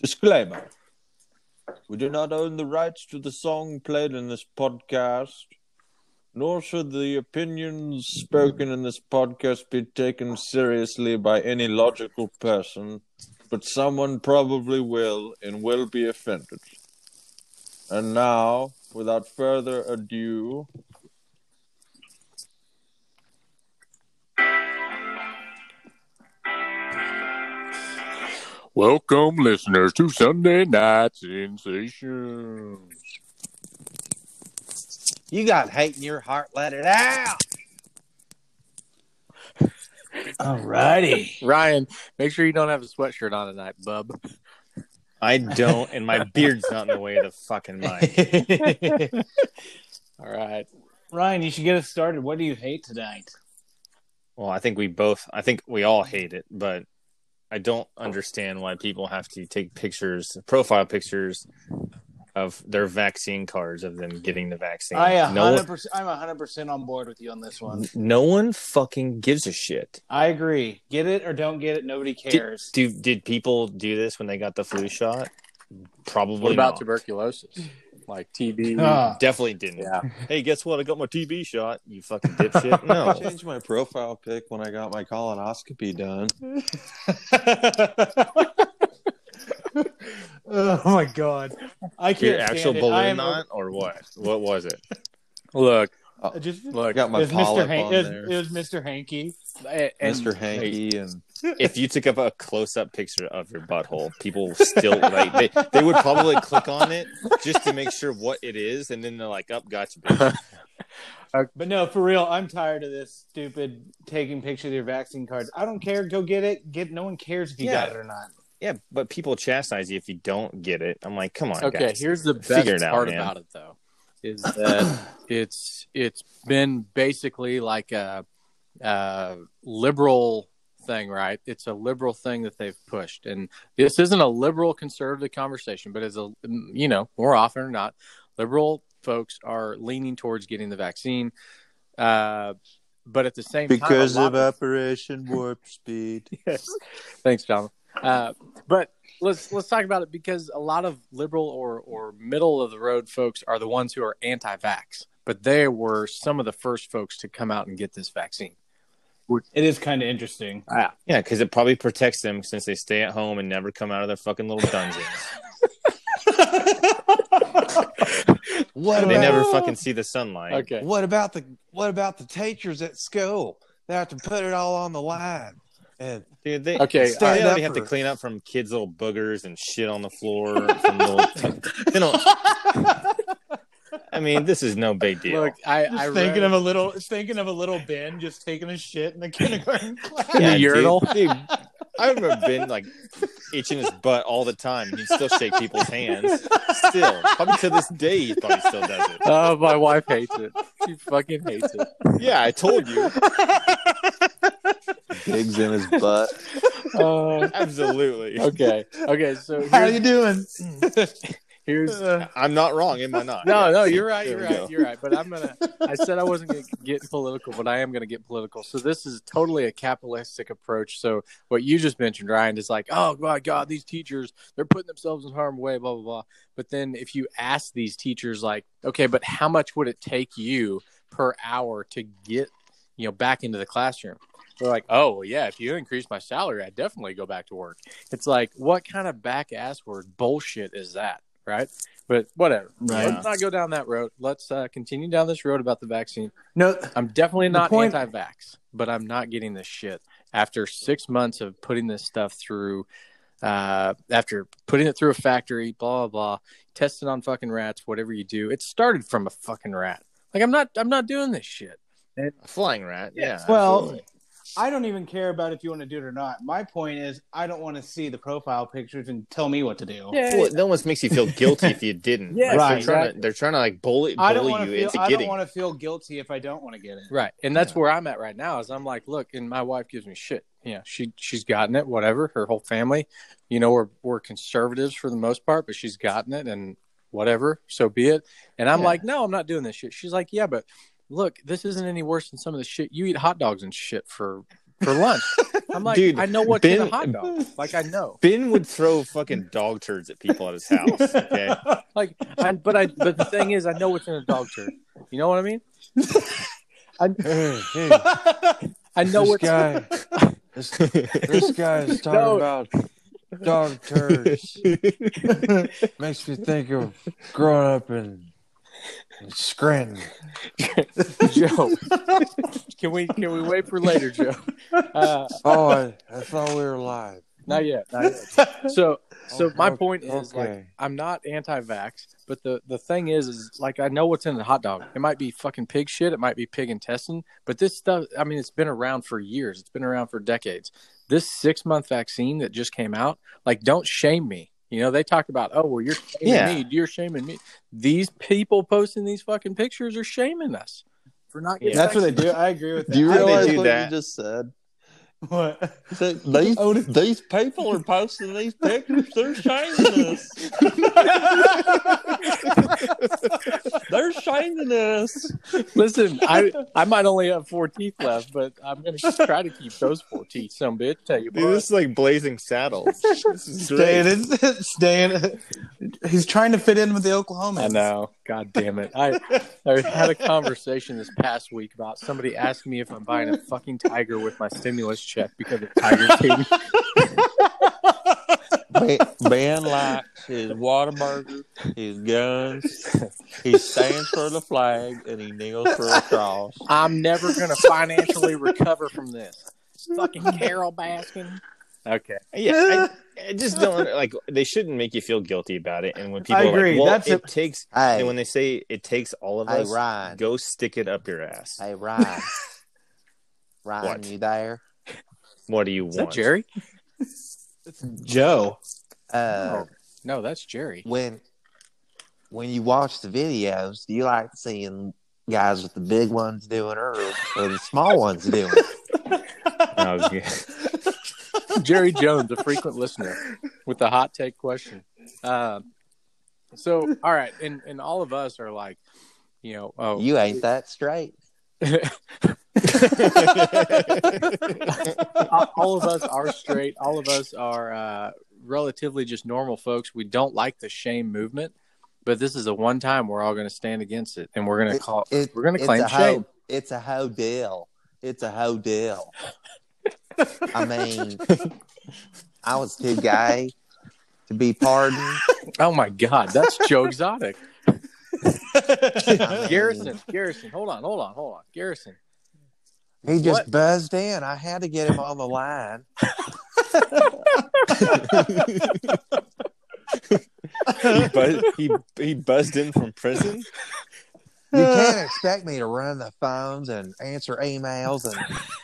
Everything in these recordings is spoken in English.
Disclaimer We do not own the rights to the song played in this podcast, nor should the opinions spoken in this podcast be taken seriously by any logical person, but someone probably will and will be offended. And now, without further ado, Welcome, listeners, to Sunday Night Sensations. You got hate in your heart, let it out. All righty. Ryan, make sure you don't have a sweatshirt on tonight, bub. I don't, and my beard's not in the way of the fucking mic. All right. Ryan, you should get us started. What do you hate tonight? Well, I think we both, I think we all hate it, but I don't oh. understand why people have to take pictures, profile pictures of their vaccine cards of them getting the vaccine. I a no, hundred one, percent. I'm hundred percent on board with you on this one. no one fucking gives a shit. I agree. Get it or don't get it. Nobody cares. Do did people do this when they got the flu shot? Probably What about not. tuberculosis? Like TB? Ah. Definitely didn't. Yeah. Hey, guess what? I got my TB shot. You fucking dipshit. No. I changed my profile pic when I got my colonoscopy done. oh my god! I can't. Your stand actual it. Balloon am- knot or what? What was it? Look, Uh, I Just look. got my it was Mr. polyp Hank. on It there. it was Mr. Hanky. and- and- Mr. Hanky and if you took up a close-up picture of your butthole, people still like they, they would probably click on it just to make sure what it is, and then they're like, "Up, gotcha." bitch." Uh, but no, for real, I'm tired of this stupid taking pictures of your vaccine cards. I don't care. Go get it. Get. No one cares if you Yeah. got it or not. yeah, but people chastise you if you don't get it. I'm like, come on, Okay, guys. here's the best Figure it out, part about it though, is that it's it's been basically like a, a liberal thing, right? It's a liberal thing that they've pushed, and this isn't a liberal conservative conversation, but as a you know more often or not, liberal folks are leaning towards getting the vaccine. Uh, but at the same because time, a of Operation Warp Speed. Yes. Thanks, John. Uh, but let's let's talk about it because a lot of liberal or or middle of the road folks are the ones who are anti-vax, but they were some of the first folks to come out and get this vaccine. It is kind of interesting. Yeah, because it probably protects them since they stay at home and never come out of their fucking little dungeons. What they about, never fucking see the sunlight. Okay. what about the what about the teachers at school? They have to put it all on the line. And Dude, they, Okay, they stand already up have to clean up from kids' little boogers and shit on the floor. From little they don't. I mean, this is no big deal. Look, I Just I thinking read, of a little, thinking of a little Ben just taking a shit in the kindergarten class. Yeah, in the dude, urinal. dude, I remember Ben like itching his butt all the time. He'd still shake people's hands. Still, probably to this day, he probably still does it. Oh, my wife hates it. She fucking hates it. Yeah, I told you. digs in his butt. Uh, Absolutely. okay. Okay. So How here's, you doing? here's uh, I'm not wrong, am I not? No, no, you're right. You're right. go. You're right. But I'm gonna. I said I wasn't gonna get political, but I am gonna get political. So this is totally a capitalistic approach. So what you just mentioned, Ryan, is like, oh my God, these teachers they're putting themselves in harm's way, blah blah blah. But then if you ask these teachers, like, okay, but how much would it take you per hour to get, you know, back into the classroom? They're like, oh well, yeah, if you increase my salary, I'd definitely go back to work. It's like, what kind of back ass word bullshit is that, right? But whatever. Right. Let's not go down that road. Let's uh, continue down this road about the vaccine. No, I'm definitely not point- anti-vax, but I'm not getting this shit after six months of putting this stuff through. Uh, after putting it through a factory, blah blah blah, tested on fucking rats, whatever you do, it started from a fucking rat. Like I'm not, I'm not doing this shit. A flying rat. Yeah. Well, absolutely. I don't even care about if you want to do it or not. My point is, I don't want to see the profile pictures and tell me what to do. Well, it almost makes you feel guilty if you didn't. Yeah, Like, right, They're trying, to, they're trying to like bully, I don't bully want to you feel. into I don't want to feel guilty if I don't want to get it. Right. And that's where I'm at right now is I'm like, look, and my wife gives me shit. Yeah, she she's gotten it, whatever. Her whole family, you know, we're we're conservatives for the most part, but she's gotten it and whatever, so be it. And I'm Yeah. like, no, I'm not doing this shit. She's like, yeah, but look, this isn't any worse than some of the shit you eat hot dogs and shit for for lunch. I'm like, Dude, I know what's in a Ben- hot dog. Like I know. Ben would throw fucking dog turds at people at his house. Okay. Like, I, but I but the thing is, I know what's in a dog turd. You know what I mean? I Hey, hey, I know this what's guy, this, this guy is talking No. about dog turds. Makes me think of growing up in, in Scranton. Joe. can we can we wait for later, Joe? Uh, Oh, I, I thought we were live. not yet. Not yet. So so my Okay, point is like. I'm not anti-vax, but the the thing is is like I know what's in the hot dog. It might be fucking pig shit, it might be pig intestine, but this stuff I mean it's been around for years. It's been around for decades. This 6-month vaccine that just came out, like don't shame me. You know, they talk about, "Oh, well you're shaming Yeah. me, you're shaming me." These people posting these fucking pictures are shaming us for not getting That's what they do. I agree with that. Do you realize do what that? you just said? What? That these, Oh, these people are posting these pictures. They're shaming us. They're shaming us. Listen, I I might only have four teeth left, but I'm gonna try to keep those four teeth. Some bitch, tell you Dude, what. this is like blazing saddles. This is Staying, great. in, staying. He's trying to fit in with the Oklahomans. I know. God damn it. I I had a conversation this past week about somebody asking me if I'm buying a fucking tiger with my stimulus check because of Tiger King. Ben, ben likes his Whataburger, his guns. He stands for the flag and he kneels for a cross. I'm never gonna financially recover from this. Fucking Carole Baskin. Okay. Yeah, I, I just don't like. They shouldn't make you feel guilty about it. And when people I are agree. like, "Well, That's it a- takes," Hey, and when they say it takes all of hey, us, Ryan. go stick it up your ass. Hey, Ryan. Ryan, What? you there? What do you Is want, that Jerry? Joe. Uh, No, that's Jerry. when when you watch the videos, do you like seeing guys with the big ones doing it or, or the small ones doing it? I was gonna- Jerry Jones, a frequent listener, with the hot take question. Uh, so, all right, and and all of us are like, you know, oh, You ain't that straight. all of us are straight. All of us are uh, relatively just normal folks. We don't like the shame movement, but this is a one time we're all going to stand against it, and we're going to call. it- we're going to claim a shame. It's a hoe deal. It's a hoe deal. I mean, I was too gay to be pardoned. Oh my God, that's Joe Exotic. I mean, Garrison, Garrison, hold on, hold on, hold on, Garrison. He just What? buzzed in. I had to get him on the line. he, buzz, he he buzzed in from prison. You can't expect me to run the phones and answer emails and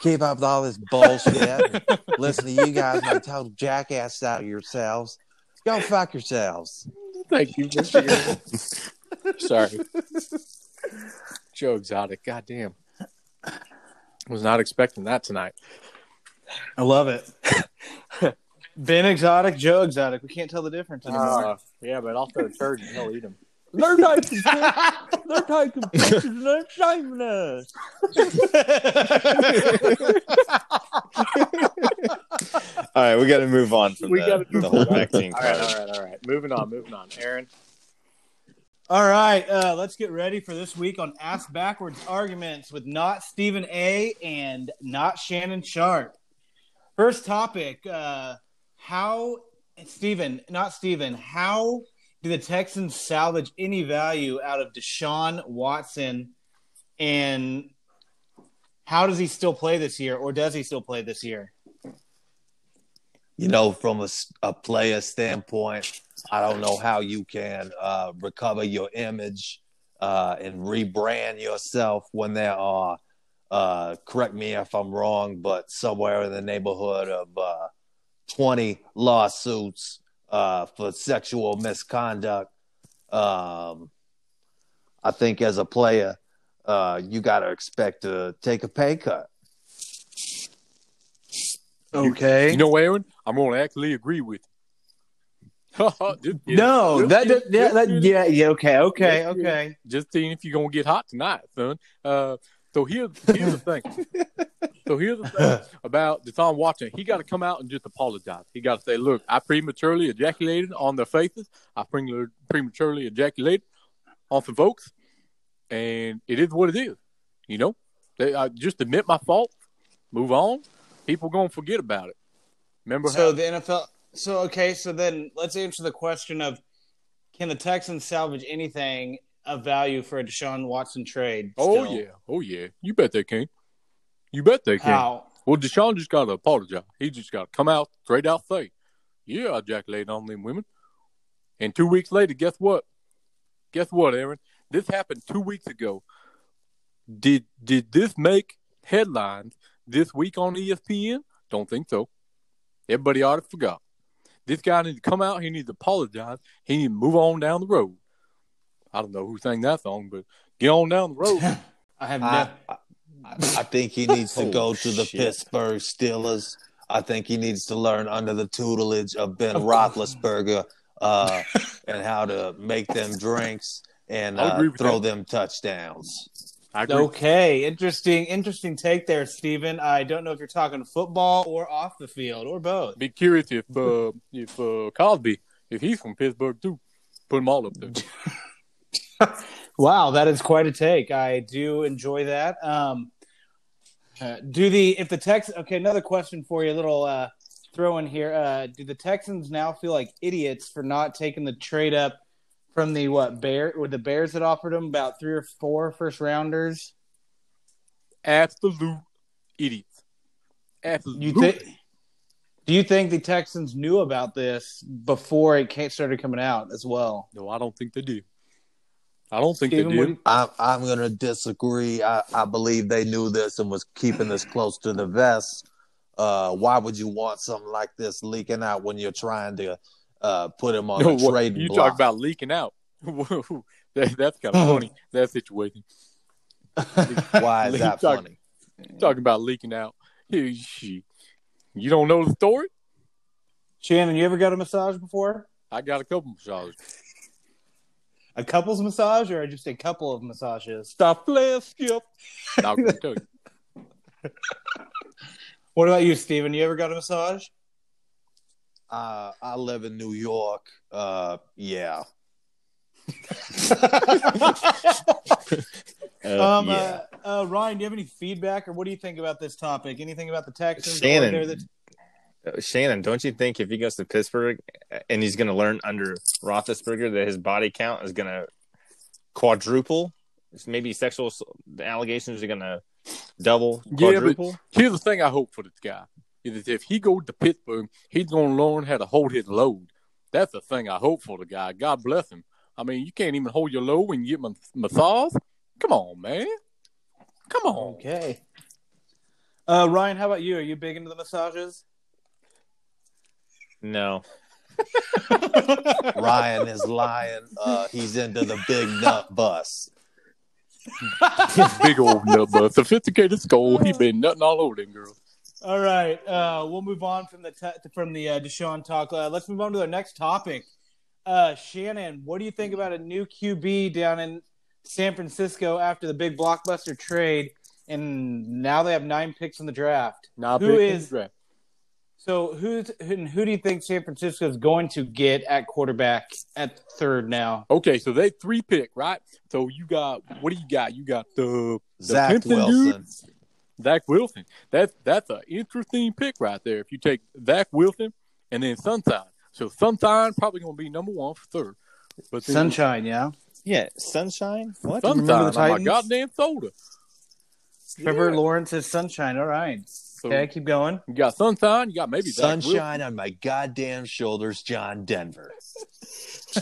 keep up with all this bullshit. listen to you guys make total jackasses out of yourselves. Go fuck yourselves. Thank you for sharing. Sorry, Joe Exotic. Goddamn, was not expecting that tonight. I love it. ben Exotic, Joe Exotic. We can't tell the difference anymore. Uh, yeah, but I'll throw a turd and he'll eat them. They're taking pictures. They're taking pictures and they're shaming us. All right, we got to move on from We the, gotta move the whole on. vaccine All right, all right, all right. Moving on, moving on. Aaron, All right, uh, let's get ready for this week on Ask Backwards Arguments with not Stephen A. and not Shannon Sharpe. First topic: uh, How Stephen, not Stephen, how do the Texans salvage any value out of Deshaun Watson, and how does he still play this year, or does he still play this year? You know, from a player standpoint, I don't know how you can uh, recover your image uh, and rebrand yourself when there are, uh, correct me if I'm wrong, but somewhere in the neighborhood of uh, 20 lawsuits uh, for sexual misconduct. Um, I think as a player, uh, you got to expect to take a pay cut. Okay. you know, Aaron, I'm going to actually agree with you. No, that, that, yeah, that yeah, yeah, okay, okay, Just okay. Just seeing if you're going to get hot tonight, son. Uh, So here, here's the thing. So here's the thing about Deshaun Watson. He got to come out and just apologize. He got to say, "Look, I prematurely ejaculated on their faces. I pre- prematurely ejaculated on some folks, and it is what it is. You know, they, I just admit my fault, move on. People gonna forget about it. Remember So how the NFL. So okay. So then let's answer the question of can the Texans salvage anything of value for a Deshaun Watson trade? Oh yeah, oh yeah. You bet they can. You bet they can. How? Well, Deshaun just got to apologize. He just got to come out straight out say, "Yeah, I ejaculated on them women." And two weeks later, guess what? Guess what, Aaron? This happened two weeks ago. Did did this make headlines this week on ESPN? Don't think so. Everybody ought to forgot. This guy needs to come out. He needs to apologize. He needs to move on down the road. I don't know who sang that song, but get on down the road. I have I, no. I, I think he needs to go to the shit. Pittsburgh Steelers. I think he needs to learn under the tutelage of Ben Roethlisberger uh, and how to make them drinks and uh, throw that. them touchdowns. Okay, interesting, interesting take there, Steven. I don't know if you're talking football or off the field or both. Be curious if uh, if uh, Cosby, if he's from Pittsburgh too, put them all up there. Wow, that is quite a take. I do enjoy that. Um, uh, do the if the Tex? Okay, another question for you. A little uh, throw in here. Uh, do the Texans now feel like idiots for not taking the trade up from the what bear? With the Bears that offered them about three or four first rounders? Absolute idiots. Absolute. You think? Do you think the Texans knew about this before it started coming out as well? No, I don't think they did. I don't think Steven, they what did. do I'm, I'm going to disagree. I, I believe they knew this and was keeping this close to the vest. Uh, why would you want something like this leaking out when you're trying to uh, put him on No, a what- trade you block? talk about leaking out. that, that's kind of funny. That situation. Why is that talk- funny? Talking about leaking out. You don't know the story? Shannon, you ever got a massage before? I got a couple massages. A couple's massage or just a couple of massages? Stop playing skip. Not gonna tell you. What about you, Steven? You ever got a massage? Uh, I live in New York. Uh, yeah. Uh, um, yeah. uh, uh, Ryan, do you have any feedback or what do you think about this topic? Anything about the Texans? Shannon. they're Uh, Shannon, don't you think if he goes to Pittsburgh and he's going to learn under Roethlisberger that his body count is going to quadruple? Maybe sexual allegations are going to double, Yeah, quadruple. Here's the thing I hope for this guy is if he goes to Pittsburgh, he's going to learn how to hold his load. That's the thing I hope for the guy. God bless him. I mean, you can't even hold your load when you get ma- massage. Come on, man. Come on. Okay. Uh, Ryan, how about you? Are you big into the massages? No. Ryan is lying. Uh, he's into the big nut bus. Big old nut bust. Sophisticated skull. He been nutting all over them girls. All right, uh, we'll move on from the te- from the uh, Deshaun talk. Uh, let's move on to the next topic. Uh, Shannon, what do you think about a new QB down in San Francisco after the big blockbuster trade? And now they have nine picks in the draft. Nah, Who big is- draft. So who's who, who do you think San Francisco is going to get at quarterback at third now? Okay, so they three pick, right? So you got what do you got? You got the the Zach Clemson dude, Wilson. Zach Wilson. That's that's an interesting pick right there. If you take Zach Wilson and then Sunshine, so Sunshine probably going to be number one for third. But then Sunshine, yeah. Yeah, Sunshine. What? Sunshine, Remember the on my Titans? goddamn soda. Trevor Yeah. Lawrence is Sunshine. All right. So Okay, keep going. you got Sunshine. You got maybe Zach Wilson. Sunshine on my goddamn shoulders, John Denver. so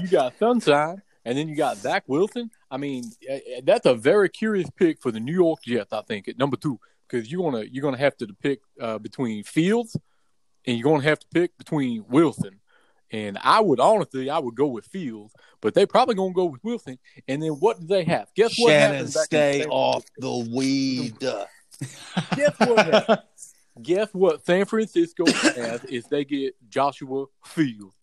you got Sunshine, and then you got Zach Wilson. I mean, eh, eh, that's a very curious pick for the New York Jets. I think at number two because you're gonna you're gonna have to pick uh, between Fields, and you're gonna have to pick between Wilson. And I would honestly, I would go with Fields, but they probably gonna go with Wilson. And then what do they have? Guess what Shannon, happens stay off the weed. Guess what? happens? Guess what? San Francisco has is they get Joshua Fields.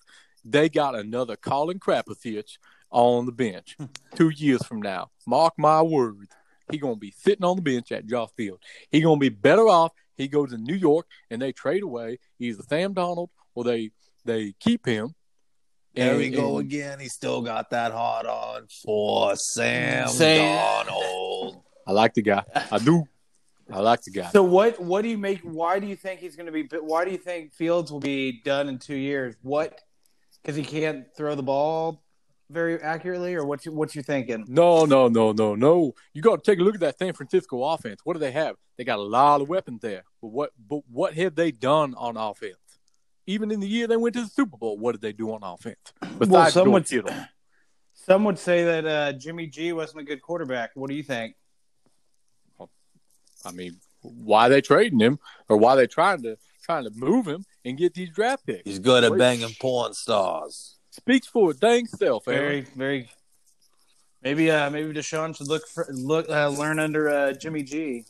They got another Colin Kaepernick on the bench two years from now. Mark my words. He gonna be sitting on the bench at Josh Field. He gonna be better off. He goes to New York and they trade away either Sam Donald or they they keep him. There we go and- again. He still got that hard on for Sam, Sam. Donald. I like the guy. I do. I like the guy. So what what do you make? Why do you think he's going to be? Why do you think Fields will be done in two years? What? Because he can't throw the ball very accurately, or what's you, what you thinking? No, no, no, no, no. You got to take a look at that San Francisco offense. What do they have? They got a lot of weapons there. But what? But what have they done on offense? Even in the year they went to the Super Bowl, what did they do on offense? Besides some George would- Kittle. Some would say that uh, Jimmy G wasn't a good quarterback. What do you think? I mean, why they trading him, or why they trying to trying to move him and get these draft picks? He's good at banging porn stars. Speaks for a dang self, Aaron. Very, very. Maybe, uh, maybe Deshaun should look for look uh, learn under uh, Jimmy G.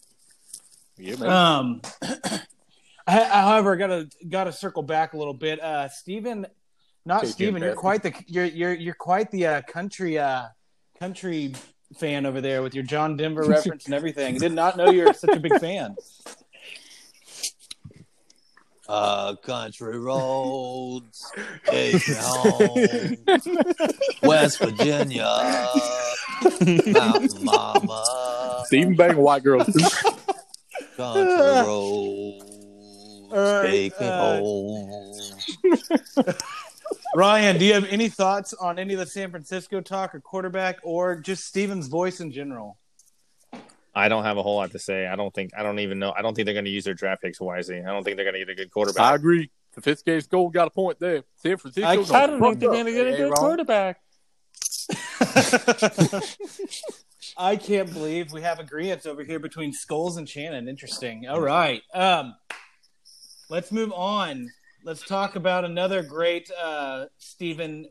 Yeah, man. Um, I- however, gotta gotta circle back a little bit. Uh, Steven, not Okay, Jim Steven, you're quite the you're you're you're quite the uh, country uh, country fan over there with your John Denver reference and everything. Did not know you're such a big fan. Uh, country roads, take me home. West Virginia, Mountain Mama, Stephen banging white girls. country roads, All right, take me uh, home. Ryan, do you have any thoughts on any of the San Francisco talk or quarterback or just Steven's voice in general? I don't have a whole lot to say. I don't think I don't even know. I don't think they're going to use their draft picks wisely. I don't think they're going to get a good quarterback. I quarterback. agree. Sophisticated Skull got a point there. San Francisco. I- don't think they're gonna up. Hey, Ron. quarterback. I can't believe we have agreements over here between Skulls and Shannon. Interesting. All right. Um, let's move on. Let's talk about another great uh, Stephen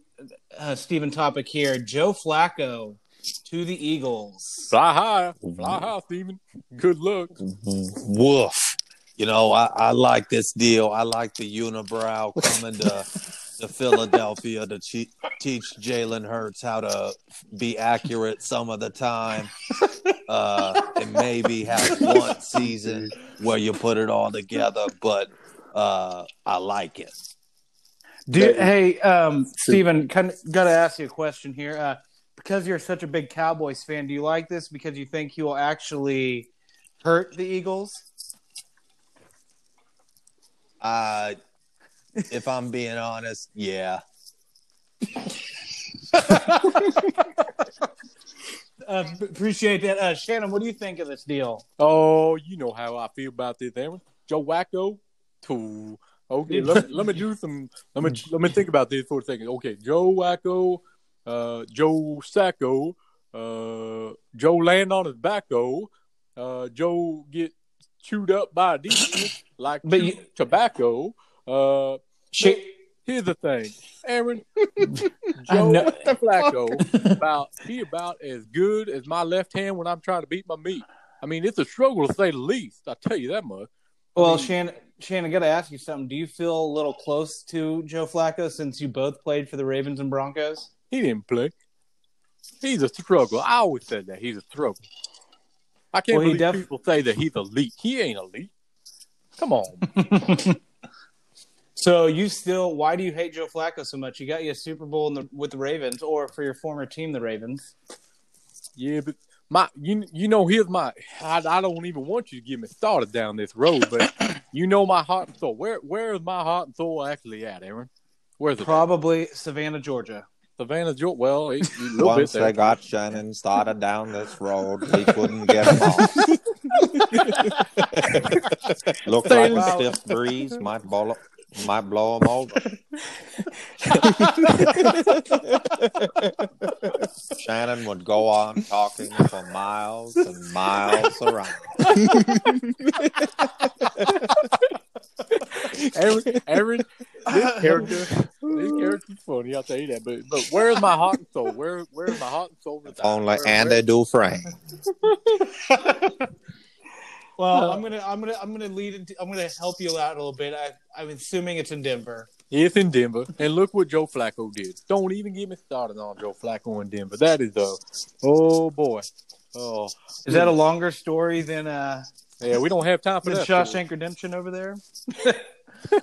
uh, Stephen topic here. Joe Flacco to the Eagles. Fly high, fly high, Steven. Good luck. Woof. You know, I, I like this deal. I like the unibrow coming to, to Philadelphia to che- teach Jalen Hurts how to be accurate some of the time. Uh, and maybe have one season where you put it all together, but uh, I like it. Do, hey, um, Stephen, kind of got to ask you a question here. Uh, because you're such a big Cowboys fan, do you like this because you think he will actually hurt the Eagles? Uh, if I'm being honest, yeah. Uh, appreciate that. Uh, Shannon, what do you think of this deal? Oh, you know how I feel about this, Aaron. Joe Wacko. To okay, let let me do some. Let me let me think about this for a second. Okay, Joe Wacko, uh, Joe Sacco, uh, Joe land on his backo, uh, Joe get chewed up by a defense like But you- tobacco. Uh, Sh- here's the thing, Aaron. Joe know- Flacco about he about as good as my left hand when I'm trying to beat my meat. I mean, it's a struggle to say the least. I tell you that much. well, Shannon, Shannon, I got to ask you something. Do you feel a little close to Joe Flacco since you both played for the Ravens and Broncos? He didn't play. He's a struggle. I always said that he's a struggle. I can't Well, believe def- people say that he's elite. He ain't elite. Come on. So you still? Why do you hate Joe Flacco so much? You got you a Super Bowl in the, with the Ravens, or for your former team, the Ravens. yeah, but my you you know here's my I, I don't even want you to get me started down this road, but you know my heart and soul. Where where is my heart and soul actually at, Aaron? Where's it? at? Probably Savannah, Georgia. Savannah, Georgia. Well, a, a Once bit there. they got Shannon started down this road, he couldn't get him off. Looked like a stiff breeze might blow, might blow him over. Shannon would go on talking for miles and miles around. Aaron, Aaron, this character, this character's funny. I'll tell you that. But but where's my heart and soul? Where where's my heart and soul? reside? Only Where- Andy Dufresne. Well, I'm gonna, I'm gonna, I'm gonna lead into, I'm gonna help you out a little bit. I, I'm assuming it's in Denver. It's in Denver, and look what Joe Flacco did. Don't even get me started on Joe Flacco in Denver. That is a oh boy, oh Is that a longer story than uh yeah. We don't have time for than that. Shawshank Redemption over there?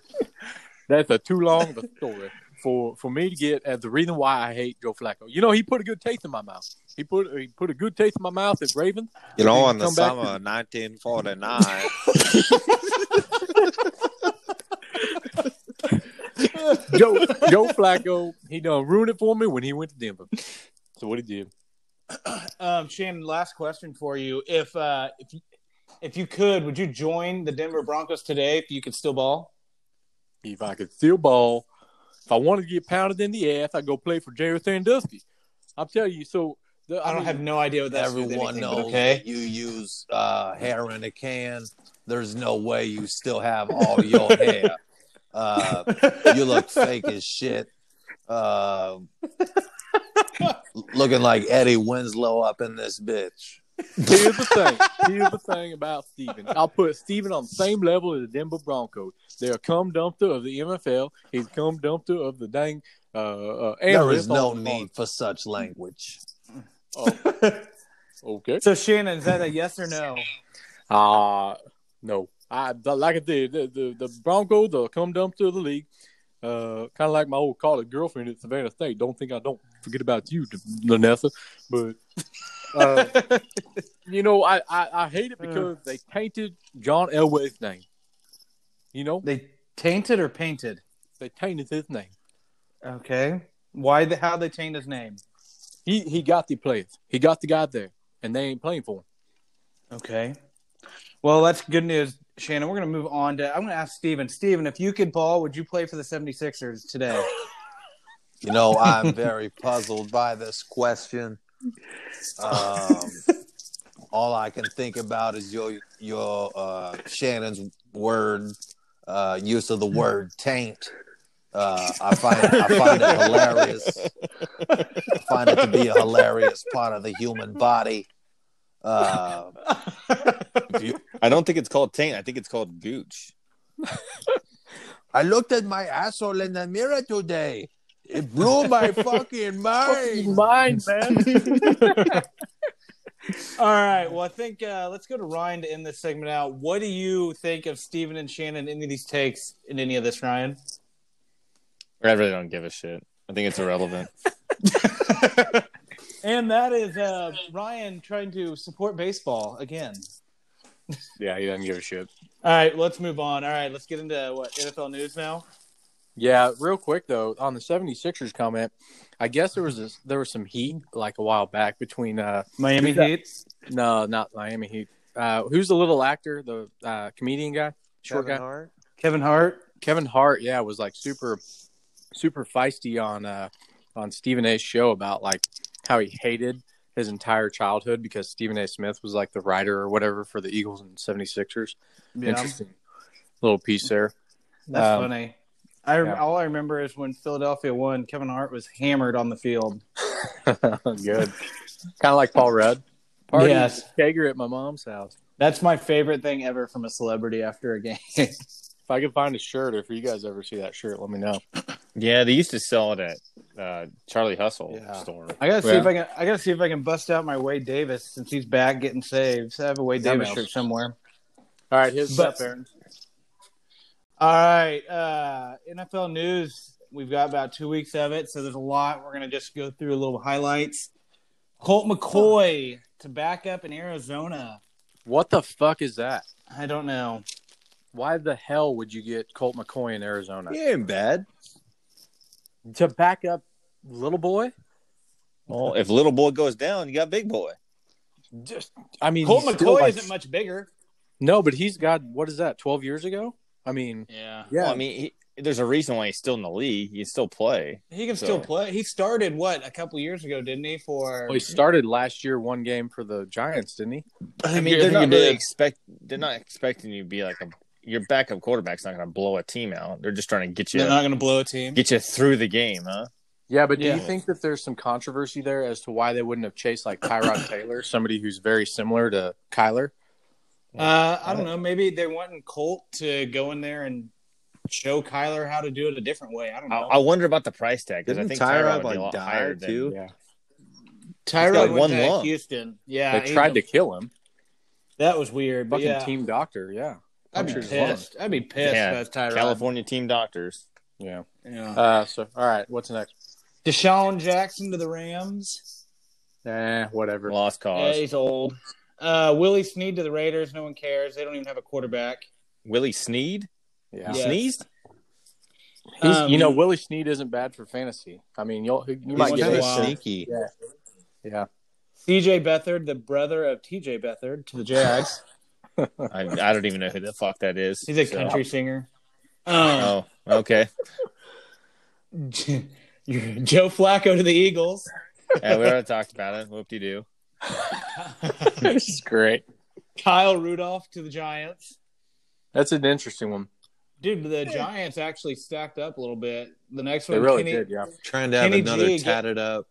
That's a too long of a story for for me to get as the reason why I hate Joe Flacco. You know, he put a good taste in my mouth. He put he put a good taste in my mouth at Ravens. You know, He in the summer to- of 1949, Joe Joe Flacco, he done ruined it for me when he went to Denver. So what he did. Um, Shannon, last question for you. If uh if you, if you could, would you join the Denver Broncos today if you could still ball? If I could still ball, if I wanted to get pounded in the ass, I'd go play for Jerry Sandusky. I'm telling you, so the, I don't have no idea what that's with Everyone anything, knows okay. that you use uh, hair in a can. There's no way you still have all your hair. Uh, you look fake as shit. Uh, looking like Eddie Winslow up in this bitch. Here's the thing. Here's the thing about Steven. I'll put Steven on the same level as the Denver Broncos. They're a cum dumpster of the NFL. He's a cum dumpster of the dang uh, uh There analyst is no on the need for such language. Oh, okay. So Shannon, is that a yes or no? Uh no. I like I said, the, the, the Broncos are a cum dumpster of the league. Uh, kind of like my old college girlfriend at Savannah State. Don't think I don't forget about you, Lanessa. But uh, you know, I, I, I hate it because they tainted John Elway's name. You know, They tainted or painted? they tainted his name. Okay. Why the how they tainted his name? He he got the players. He got the guy there, and they ain't playing for him. Okay. Well, that's good news, Shannon. We're going to move on to. I'm going to ask Steven. Steven, if you could ball, would you play for the 76ers today? You know, I'm very puzzled by this question. Um, all I can think about is your your uh, Shannon's word uh, use of the word taint. Uh, I find I find it hilarious. I find it to be a hilarious part of the human body. Uh, you- I don't think it's called taint. I think it's called gooch. I looked at my asshole in the mirror today. It blew my fucking mind. Mine, man. All right. Well, I think uh, let's go to Ryan to end this segment out. What do you think of Steven and Shannon? Any of these takes in any of this, Ryan? I really don't give a shit. I think it's irrelevant. and that is uh, Ryan trying to support baseball again. yeah, he doesn't give a shit. All right, let's move on. All right, let's get into what NFL news now. Yeah, real quick though, on the 76ers comment, I guess there was this, there was some heat like a while back between uh Miami Heat. no, not Miami Heat. Uh who's the little actor, the uh comedian guy? Short Kevin guy? Hart. Kevin Hart. Kevin Hart, yeah, was like super super feisty on uh on Stephen A's show about like how he hated his entire childhood because Stephen A. Smith was like the writer or whatever for the Eagles and 76ers. Yeah, Interesting little piece there. that's Um, funny. I yeah. all I remember is when Philadelphia won. Kevin Hart was hammered on the field. Good. kind of like Paul Rudd. Party Yes. kegger at my mom's house. That's my favorite thing ever from a celebrity after a game. If I could find a shirt, or if you guys ever see that shirt, let me know. Yeah, they used to sell it at uh, Charlie Hustle Yeah. store. I gotta see Yeah. if I can. I gotta see if I can bust out my Wade Davis since he's back getting saves. I have a Wade That Davis mouse. shirt somewhere. All right, his But- up, Aaron. All right, uh, NFL news. We've got about two weeks of it, so there's a lot. We're gonna just go through a little highlights. Colt McCoy to back up in Arizona. What the fuck is that? I don't know. Why the hell would you get Colt McCoy in Arizona He ain't bad. To back up little boy? Well, if little boy goes down, you got big boy. Just, I mean, Colt McCoy like- isn't much bigger. No, but he's got what is that? Twelve years ago? I mean, Yeah, yeah. Well, I mean, he, there's a reason why he's still in the league. He can still play. he can So- still play. He started what a couple years ago, didn't he? For well, he started last year, one game for the Giants, didn't he? I mean, I they're not he really did. expect. They're not expecting you to be like a. Your backup quarterback's not going to blow a team out. They're just trying to get you they're not going to blow a team. get you through the game, huh? Yeah, but do Yeah. you think that there's some controversy there as to why they wouldn't have chased like Tyrod Taylor, somebody who's very similar to Kyler? Uh, I don't know. Maybe they wanting Colt to go in there and show Kyler how to do it a different way. I don't know. I wonder about the price tag because I Didn't think Tyrod, Tyrod would be like, a lot die, higher than too? Yeah. Tyrod went one to. Houston. Yeah, they he- tried to kill him. That was weird. But Fucking yeah, team doctor. Yeah. I'd be Punctured pissed. I'd be pissed Yeah, if I was Tyrod. California team doctors. Yeah. Yeah. Uh, so all right, what's next? DeSean Jackson to the Rams. Eh, whatever. Lost Yeah, cause. he's old. Uh, Willie Snead to the Raiders. No one cares. They don't even have a quarterback. Willie Snead yeah. Yes. sneezed. He's, you know, Um, Willie Snead isn't bad for fantasy. I mean, you'll you He's might get kind of Wow. sneaky. yeah. CJ Beathard, the brother of TJ Beathard to the Jags. I, I don't even know who the fuck that is. He's a so- country singer. Um, Oh, okay. Joe Flacco to the Eagles. Yeah, we already talked about it. Whoop de doo. this is great. Kyle Rudolph to the Giants. That's an interesting one. Dude, the Giants actually stacked up a little bit. The next one, They one, really Kenny, did. Yeah. Trying to have Kenny another G get- tatted up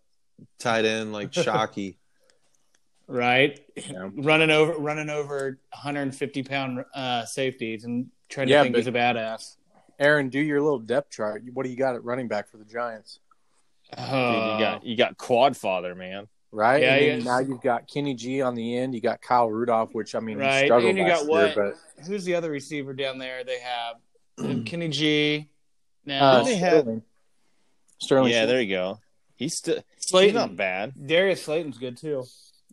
tight end like Shockey. Right? Yeah. Running over, running over 150 pound uh, safeties and trying to Yeah, think but- he's a badass. Aaron, do your little depth chart. What do you got at running back for the Giants? Dude, Uh, you got you got quad father, man. Right. Yeah, and then now you've got Kenny G on the end. You got Kyle Rudolph, which I mean, he Right, struggled and you last got what? year, who's the other receiver down there? They have Kenny G. Now uh, they have Sterling. Sterling. Yeah, there you go. He's still he's not bad. Darius Slayton's good too.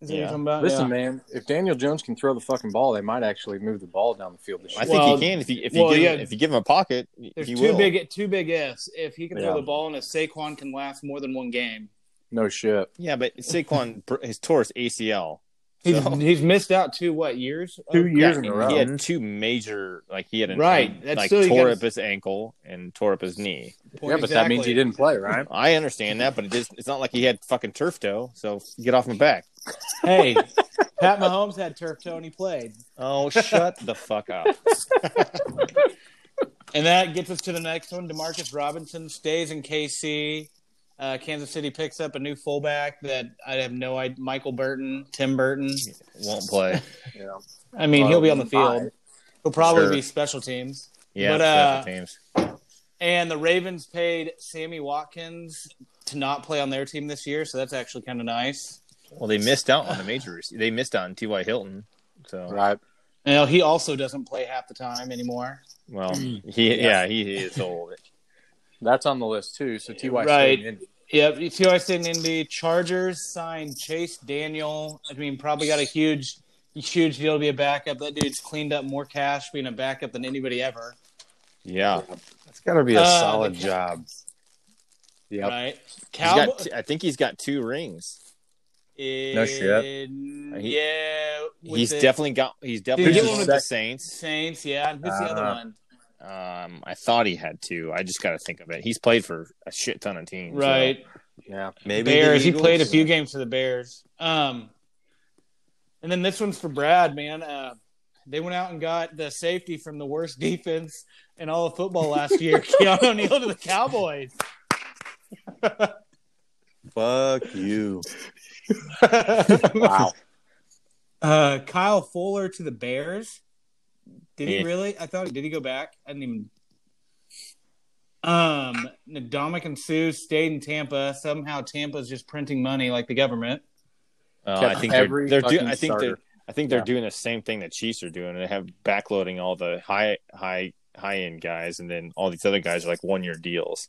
Is what you're Yeah. about? Listen, Yeah. man, if Daniel Jones can throw the fucking ball, they might actually move the ball down the field this I think Well, he can if you if you well, give yeah. him, if you give him a pocket, There's he two will. big two big ifs. If he can throw the ball and if Saquon can last more than one game, No shit. Yeah, but Saquon br- his tore his ACL. He's So- he's missed out two what years? Two Oh, years Yeah, in a row. He had two major, like he had an, Right, that's like still tore gotta- up his ankle and tore up his knee. yeah, but that means he didn't play, right? I understand that, but it is, it's not like he had fucking turf toe. So get off my back. Hey, Pat Mahomes had turf toe and he played. Oh, shut the fuck up. And that gets us to the next one. Demarcus Robinson stays in KC. Uh, Kansas City picks up a new fullback that I have no idea. Michael Burton, Tim Burton. Won't play. Yeah. I mean, he'll be on the Five. field. He'll probably Sure. be special teams. Yeah, But, uh, special teams. And the Ravens paid Sammy Watkins to not play on their team this year, so that's actually kind of nice. Well, they missed out on the majors. They missed out on T.Y. Hilton. So, Right. You know, he also doesn't play half the time anymore. well, he yeah, he, he is old. That's on the list too. So Ty Right. stayed in Indy. Yep, you see, I stayed in Indy. Chargers signed Chase Daniel. I mean, probably got a huge, huge deal to be a backup. That dude's cleaned up more cash being a backup than anybody ever. Yeah, It's got to be a Uh, solid the- job. Yep. Right? he's Cowboy. T- I think he's got two rings. No shit. He- yeah, He's the definitely got. He's Did definitely he get one one with with the Saints. Saints. Yeah, and who's the other Uh, one? Um, I thought he had two. I just got to think of it. He's played for a shit ton of teams. so- Right. Yeah. Maybe Bears. He played a few games for the Bears. Um, and then this one's for Brad, man. Uh, they went out and got the safety from the worst defense in all of football last year, Keanu O'Neal to the Cowboys. Fuck you. Wow. Uh, Kyle Fuller to the Bears. Did he really? I thought. Did he go back? I didn't even. Um, and Suh stayed in Tampa. Somehow Tampa's just printing money like the government. Uh, I think they're, they're doing. I think they're. I think they're Yeah. doing the same thing that Chiefs are doing. They have backloading all the high, high, high end guys, and then all these other guys are like one year deals.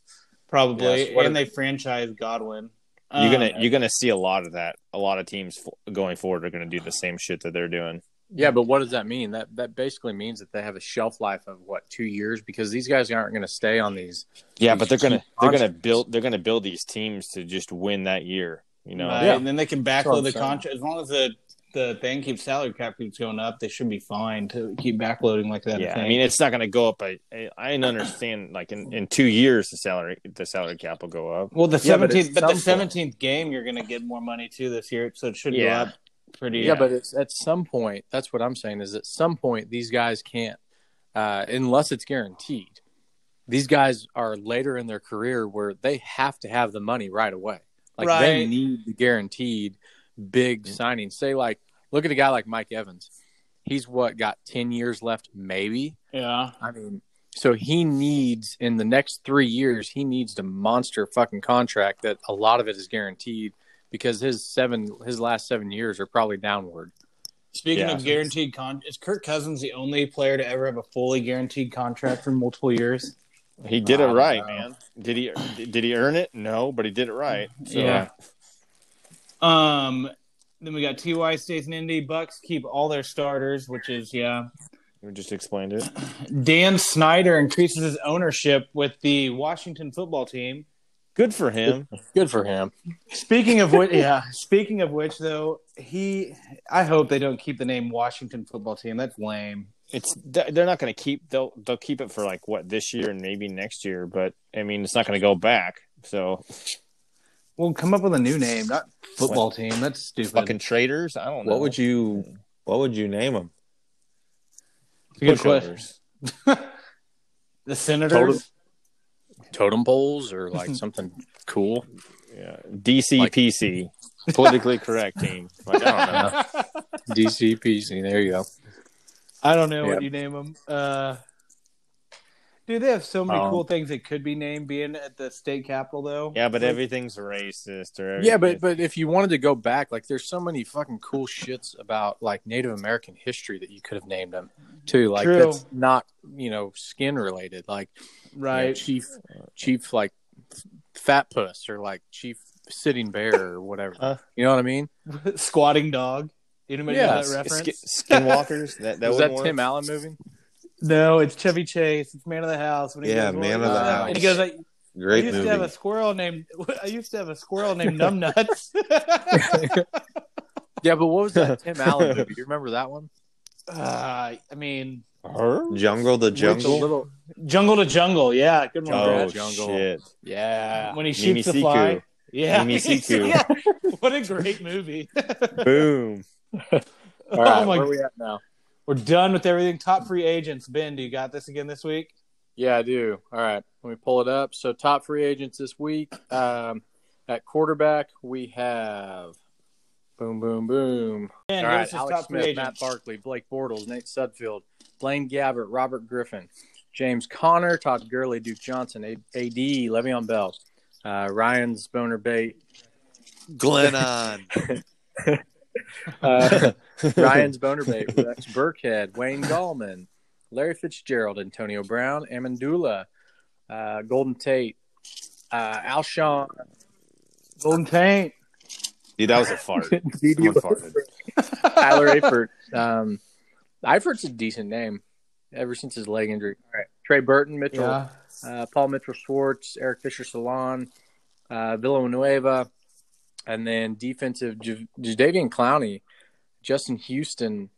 Probably, Yes, and a- they franchise Godwin. You're gonna Um, you're gonna see a lot of that. A lot of teams f- going forward are gonna do the same shit that they're doing. Yeah, but what does that mean? That that basically means that they have a shelf life of what two years because these guys aren't going to stay on these. Yeah, These but they're gonna cheap they're gonna build they're gonna build these teams to just win that year. You know, Right, Yeah. and then they can backload the contract as long as the the thing keeps salary cap keeps going up. They should be fine to keep backloading like that. yeah. I think. mean, it's not gonna go up. I I, I understand. Like in, in two years, the salary the salary cap will go up. well, the Yeah, but seventeenth, but, the point- seventeenth game, you're going to get more money too this year, so it should Yeah. go up pretty. Yeah, but it's at some point. That's what I'm saying. Is at some point these guys can't, uh, unless it's guaranteed. These guys are later in their career where they have to have the money right away. Like they need the guaranteed big signing. Say like, look at a guy like Mike Evans. He's what got ten years left, maybe. yeah, I mean, So he needs in the next three years, he needs a monster fucking contract that a lot of it is guaranteed because his seven his last seven years are probably downward. Speaking Yeah. of guaranteed con, is Kirk Cousins the only player to ever have a fully guaranteed contract for multiple years? He did it right, know. man. Did he? Did he earn it? No, but he did it right. So, Yeah. Um, then we got Ty stays in Indy. Bucks keep all their starters, which is yeah. we just explained it. Dan Snyder increases his ownership with the Washington football team. Good for him. Good for him. Speaking of which, yeah. Speaking of which, though, he, I hope they don't keep the name Washington football team. That's lame. It's they're not going to keep they'll they'll keep it for like what this year and maybe next year, but I mean it's not going to go back. So we'll come up with a new name, not football team. That's stupid. fucking traders. I don't know. What would you what would you name him? Good question. The Senators. Totem poles or like something cool. Yeah, DCPC, politically correct team. Like I don't know. DCPC. There you go. I don't know Yeah. what you name them. Uh, dude, they have so many Um, cool things that could be named being at the state capitol, though. Yeah, but everything's racist or Yeah, but but if you wanted to go back, like there's so many fucking cool shits about like Native American history that you could have named them too. Like True. that's not you know skin related. Like you know, right. Chief Chief like Fat Puss or like Chief Sitting Bear or whatever. Huh? You know what I mean? Squatting dog. Anybody Yeah, know that reference? sk- skinwalkers. That that Was would that work. Tim Allen movie? no, it's Chevy Chase. It's Man of the House. When he Yeah, goes, Man of the uh," House. And he goes, I, I used movie. to have a squirrel named. I used to have a squirrel named Numbnuts. Yeah, but what was that Tim Allen movie? You remember that one? uh, I mean, Her? Jungle the With the Jungle. little- Jungle to Jungle. Yeah, good one. Oh Brad. Jungle. shit! yeah. When he Mimi shoots the fly. Yeah. Mimi Siku. Yeah. What a great movie. Boom. All right, oh my where are we at now? We're done with everything. Top free agents. Ben, do you got this again this week? Yeah, I do. All right, let me pull it up. So, top free agents this week um, at quarterback, we have boom, boom, boom. Ben, All give right, us his Alex top free Smith, Matt. Barkley, Blake Bortles, Nate Sudfeld, Blaine Gabbert, Robert Griffin, James Conner, Todd Gurley, Duke Johnson, A- AD, Le'Veon Bell, uh, Ryan's Boner Bait, Glennon. uh, Ryan's Boner Bait, Rex Burkhead, Wayne Gallman, Larry Fitzgerald, Antonio Brown, Amendola, uh, Golden Tate, uh, Alshon, Golden Tank. Dude, that was a fart. Didi Someone farted. Tyler Eifert. Um, Eifert's a decent name ever since his leg injury. All right. Trey Burton, Mitchell, Yeah. uh, Paul Mitchell Schwartz, Eric Fisher Salon, uh, Villanueva, and then defensive J- Jadeveon Clowney, Justin Houston,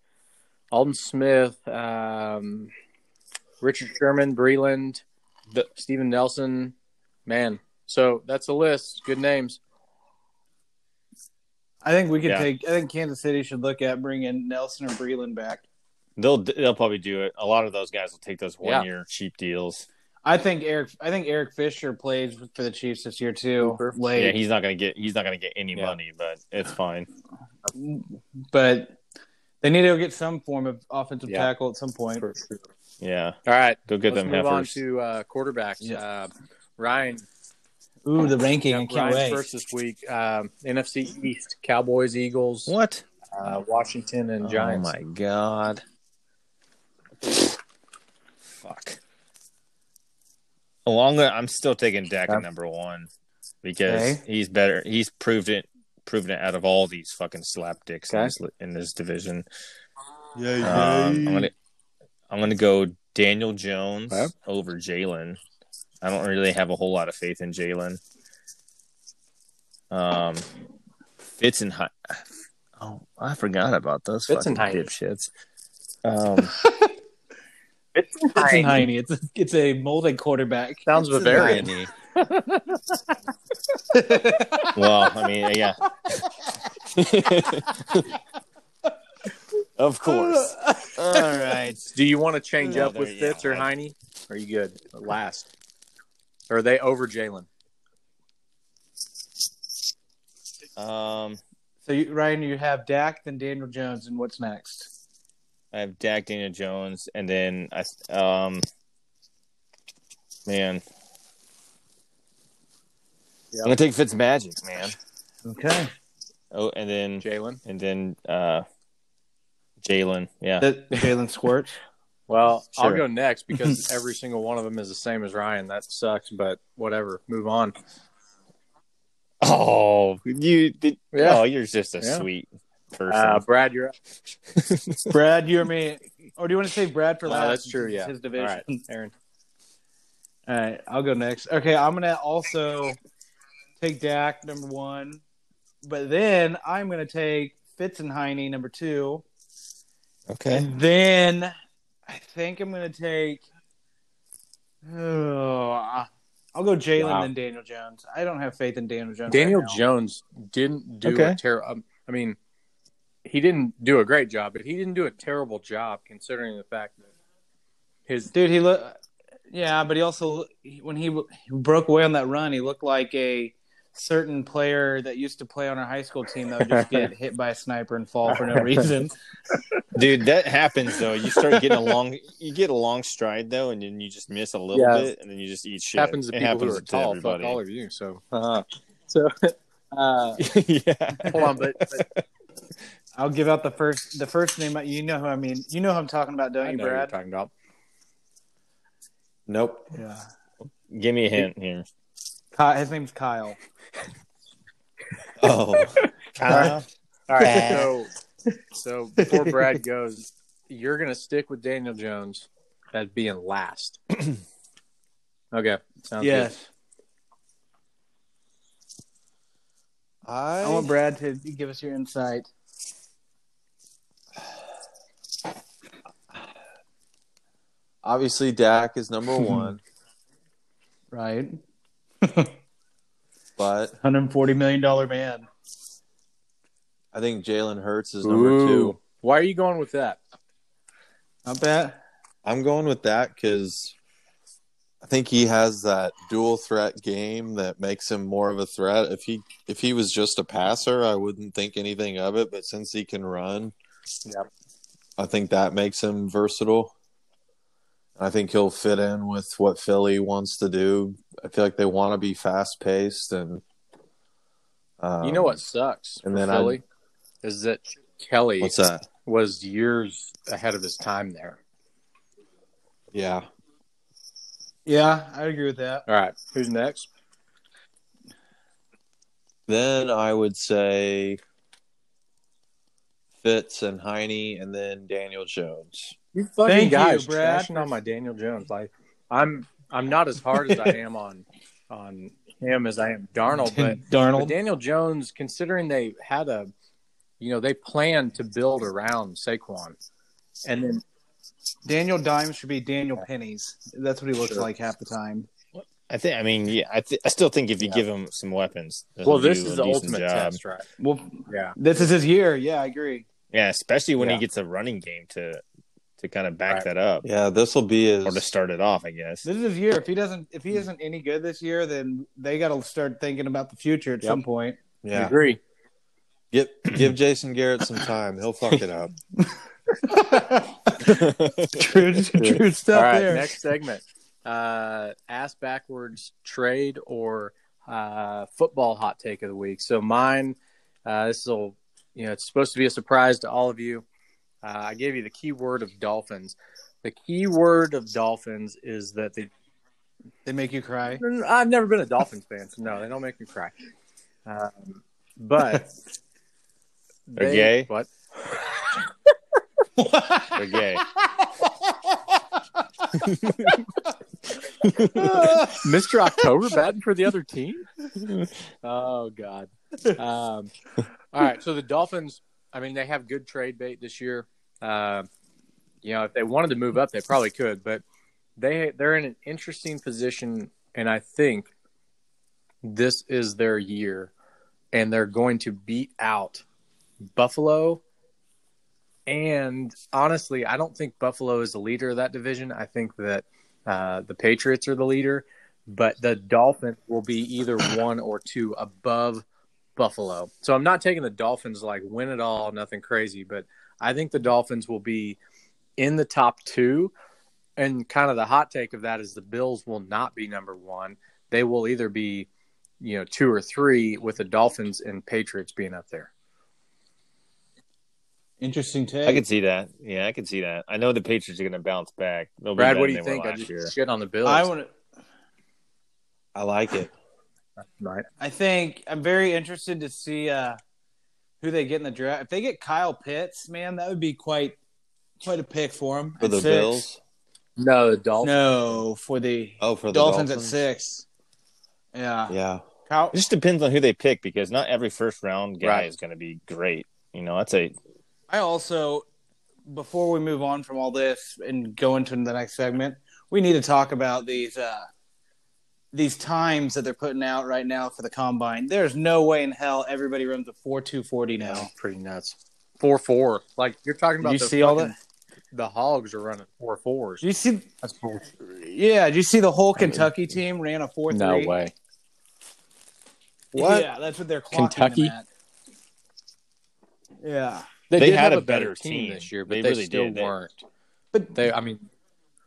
Aldon Smith, um, Richard Sherman, Breeland, The- Steven Nelson. Man, so that's a list. Good names. I think we could Yeah. take. I think Kansas City should look at bringing Nelson or Breeland back. They'll they'll probably do it. A lot of those guys will take those Yeah. one year cheap deals. I think Eric. I think Eric Fisher plays for the Chiefs this year too. Late, Yeah, he's not gonna get he's not gonna get any Yeah. money, but it's fine. but they need to get some form of offensive Yeah. tackle at some point. For sure. Yeah, All right. go get Let's them move on to uh, quarterbacks. Yeah. Uh, Ryan, Ooh, the ranking! I can't Ryan's wait. first this week. Um, NFC East: Cowboys, Eagles, What? uh, Washington, and Giants. Oh my god! Fuck. Along with, I'm still taking Dak at number one because Okay. he's better. He's proved it, proven it out of all these fucking slap dicks in, this, in this division. Yeah, Um, I'm gonna, I'm gonna go Daniel Jones Okay. over Jalen. I don't really have a whole lot of faith in Jalen. Um, Fitz and Hi- oh, I forgot about those Fitz fucking and Heine. dipshits. Um, It's It's a Heine. It's a, it's a molded quarterback. Sounds Bavarian. Heine. well, I mean, yeah. of course. All right. Do you want to change Yeah, up with you Fitz go. or Heine? Are you good? Last. Or are they over Jalen? Um, So you, Ryan, you have Dak, then Daniel Jones, and what's next? I have Dak Daniel Jones, and then I um, man. Yeah. I'm gonna take Fitz Magic, man. Okay. Oh, and then Jalen. and then uh Jalen. Yeah. Jalen Squirts. Well, I'll go next because every single one of them is the same as Ryan. That sucks, but whatever. Move on. Oh, you did. Yeah. Oh, you're just a Yeah. sweet person. Uh, Brad, you're up. Brad, you or me? Or do you want to say Brad for No, last? that's true. Yeah. His division. right, Aaron. All right, I'll go next. Okay, I'm gonna also take Dak number one, but then I'm gonna take Fitz and Heine number two, okay. and then I think I'm gonna take. Oh, I'll go Jalen Wow. then Daniel Jones. I don't have faith in Daniel Jones. Daniel right now. Jones didn't do Okay. a terrible. Um, I mean, he didn't do a great job, but he didn't do a terrible job considering the fact that his dude. He looked. Yeah, but he also when he, he broke away on that run, he looked like a certain player that used to play on our high school team that would just get hit by a sniper and fall for no reason. Dude, that happens though. You start getting a long, you get a long stride though, and then you just miss a little Yeah. bit, and then you just eat shit. happens to it people happens who are tall. everybody. Fuck all of you. So, uh, so uh, yeah. hold on, but, but I'll give out the first the first name. You know who I mean. You know who I'm talking about, don't I you, know what you're Brad? talking about. Nope. Yeah. Give me a hint here. Ky- his name's Kyle. Oh, Kyle? All right, so so before Brad goes, you're gonna stick with Daniel Jones as being last. okay, sounds yes. I, I want Brad to give us your insight. obviously Dak is number one, Right. But 140 million dollar man. I think Jalen Hurts is number Ooh. two. Why are you going with that? Not bad. I'm going with that because I think he has that dual threat game that makes him more of a threat. If he if he was just a passer, I wouldn't think anything of it. But since he can run, Yep. I think that makes him versatile. I think he'll fit in with what Philly wants to do. I feel like they want to be fast paced and. Um, you know what sucks and for then Philly is that Kelly What's that? was years ahead of his time there. Yeah, Yeah, I agree with that. All right, who's next? Then I would say Fitz and Heine, and then Daniel Jones. You fucking Thank you, guys Brad, trashing on my Daniel Jones. Like I'm I'm not as hard as I am on on him as I am Darnold, but, but Darnold. Daniel Jones, considering they had a you know, they planned to build around Saquon. And then Daniel Dimes should be Daniel Pennies. That's what he looks Sure. like half the time. I think. I mean, yeah. I, th- I still think if you Yeah. give him some weapons, well, this is the ultimate job. test, right? Well, Yeah. this is his year. Yeah, I agree. Yeah, especially when Yeah. he gets a running game to to kind of back Right. that up Yeah, this will be his. or to start it off. I guess. This is his year. If he doesn't, if he isn't any good this year, then they got to start thinking about the future at Yep. some point. I yeah, agree. give give Jason Garrett some time. He'll fuck it up. true, true stuff All right, there. next segment. Uh, ass backwards trade or uh, football hot take of the week. So mine, uh, this will, you know, it's supposed to be a surprise to all of you. Uh, I gave you the key word of Dolphins. The key word of Dolphins is that they. They make you cry. I've never been a Dolphins fan, so no, they don't make me cry. Um, but They're they- gay? What? They're gay. Mr. October batting for the other team? Oh God. Um, all right, so the Dolphins. I mean, they have good trade bait this year. Uh, you know, if they wanted to move up, they probably could, but they they're in an interesting position, and I think this is their year, and they're going to beat out Buffalo. And honestly, I don't think Buffalo is the leader of that division. I think that uh, the Patriots are the leader, but the Dolphins will be either one or two above Buffalo. So I'm not taking the Dolphins like win it all, nothing crazy, but I think the Dolphins will be in the top two. and kind of the hot take of that is the Bills will not be number one. They will either be, you know, two or three, with the Dolphins and Patriots being up there. Interesting take. I can see that. Yeah, I can see that. I know the Patriots are going to bounce back. They'll Brad, better what do you think? I last just year. shit on the Bills. I want to. I like it. Right. I think I'm very interested to see uh, who they get in the draft. If they get Kyle Pitts, man, that would be quite quite a pick for them. For the Bills? No, the Dolphins. No, for the Oh, for the Dolphins, Dolphins, at six. Yeah. Yeah. Kyle, It just depends on who they pick because not every first round guy Right. is going to be great. You know, that's a I also, before we move on from all this and go into the next segment, we need to talk about these uh, these times that they're putting out right now for the combine. There's no way in hell everybody runs a four two forty now. No, pretty nuts. Four four. Like you're talking about. Did you the see all fucking- that? The Hogs are running four fours. Did you see? That's bullshit. Yeah, did you see the whole Kentucky team ran a four three? No way. What? Yeah, that's what they're clocking Kentucky? them at. Yeah, They did had a better team. this year, but They they, really still did. Weren't. but They, I mean,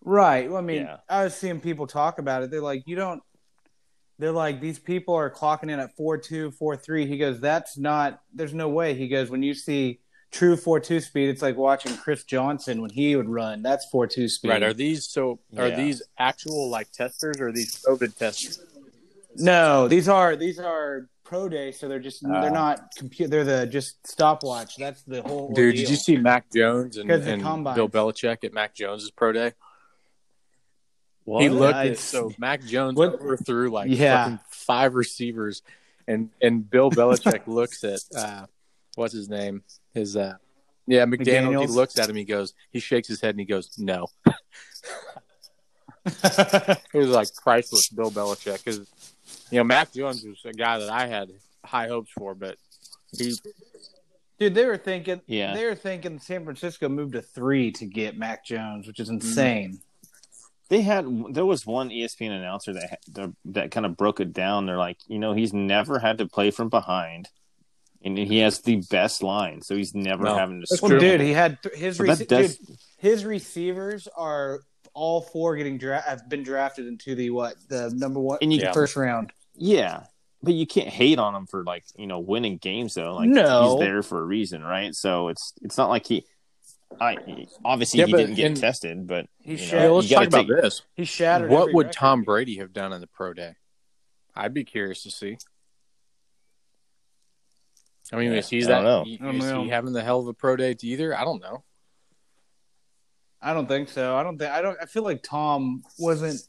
Right. Well, I mean, Yeah. I was seeing people talk about it. They're like, you don't. They're like, these people are clocking in at four two, four three. He goes, that's not. There's no way. He goes, when you see true four two speed, it's like watching Chris Johnson when he would run. That's four two speed. right? Are these so? Are Yeah. these actual like testers or are these COVID testers? no, these are these are pro day, so they're just Ah. they're not computer. They're the just stopwatch. That's the whole. Dude, ordeal. did you see Mac Jones and, and. Bill Belichick at Mac Jones's pro day? What? He looked I- at so Mac Jones What- overthrew like Yeah. fucking five receivers, and and Bill Belichick looks at uh, what's his name? His uh, yeah McDaniel. He looks at him. He goes. He shakes his head and he goes, "No." It was like priceless, Bill Belichick. Because you know Mac Jones was a guy that I had high hopes for, but he Dude, they were thinking. Yeah. They were thinking San Francisco moved to three to get Mac Jones, which is Mm-hmm. insane. They had there was one ESPN announcer that that, that kind of broke it down. They're like, you know, he's never had to play from behind, and he has the best line, so he's never No, having to. that's Well, scramble. dude, he had th- his So rece- that does- dude, his receivers are all four getting dra- have been drafted into the what the number one And you- the first round. Yeah, but you can't hate on him for like you know winning games though. Like No. he's there for a reason, right? So it's it's not like he. I obviously Yeah, he didn't get tested, but He you know, Yeah, let's you gotta talk about take- this. He shattered. What would record. Tom Brady have done in the pro day? I'd be curious to see. I mean, Yeah, is he I that? don't. Is I don't know. he having the hell of a pro day either? I don't know. I don't think so. I don't think. I don't. I feel like Tom wasn't.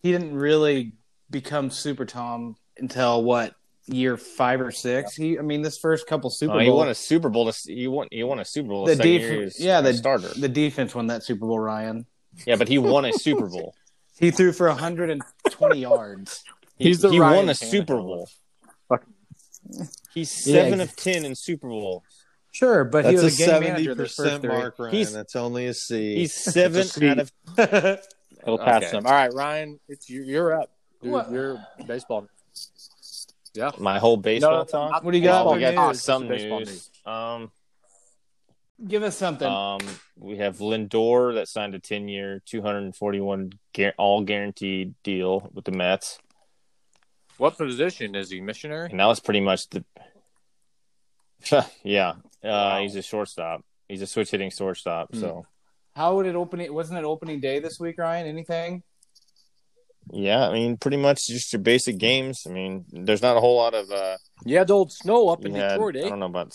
He didn't really become Super Tom until what year five or six. He. I mean, this first couple Super Oh, Bowl. he won a Super Bowl. To, he won. He won a Super Bowl. the The second def- year he was yeah, the starter. The defense won that Super Bowl. Ryan. yeah, but he won a Super Bowl. He threw for 120 yards. He's the he Ryan won a Tannehill Super Bowl. fucking- He's seven ex- of ten in Super Bowl. Sure, but he was a a game seventy manager. This first percent mark, Ryan. He's- That's only a C. He's seven It's a C. out of. He'll pass Okay. them. All right, Ryan, it's you, you're up. Dude, you're baseball. Yeah. My whole baseball No, no, talk. not- What do you got Oh, we got news? some Just news. Um, Give us something. um, we have Lindor that signed a ten-year, two hundred and forty-one gar- all guaranteed deal with the Mets, What position is he? Missionary? and that was pretty much the. yeah, uh, Wow. he's a shortstop. He's a switch hitting shortstop. Hmm. So How would it open? It wasn't it opening day this week, Ryan? Anything? Yeah, I mean, pretty much just your basic games. I mean, there's not a whole lot of. uh Yeah, the old snow up in had, Detroit, I eh? don't know about.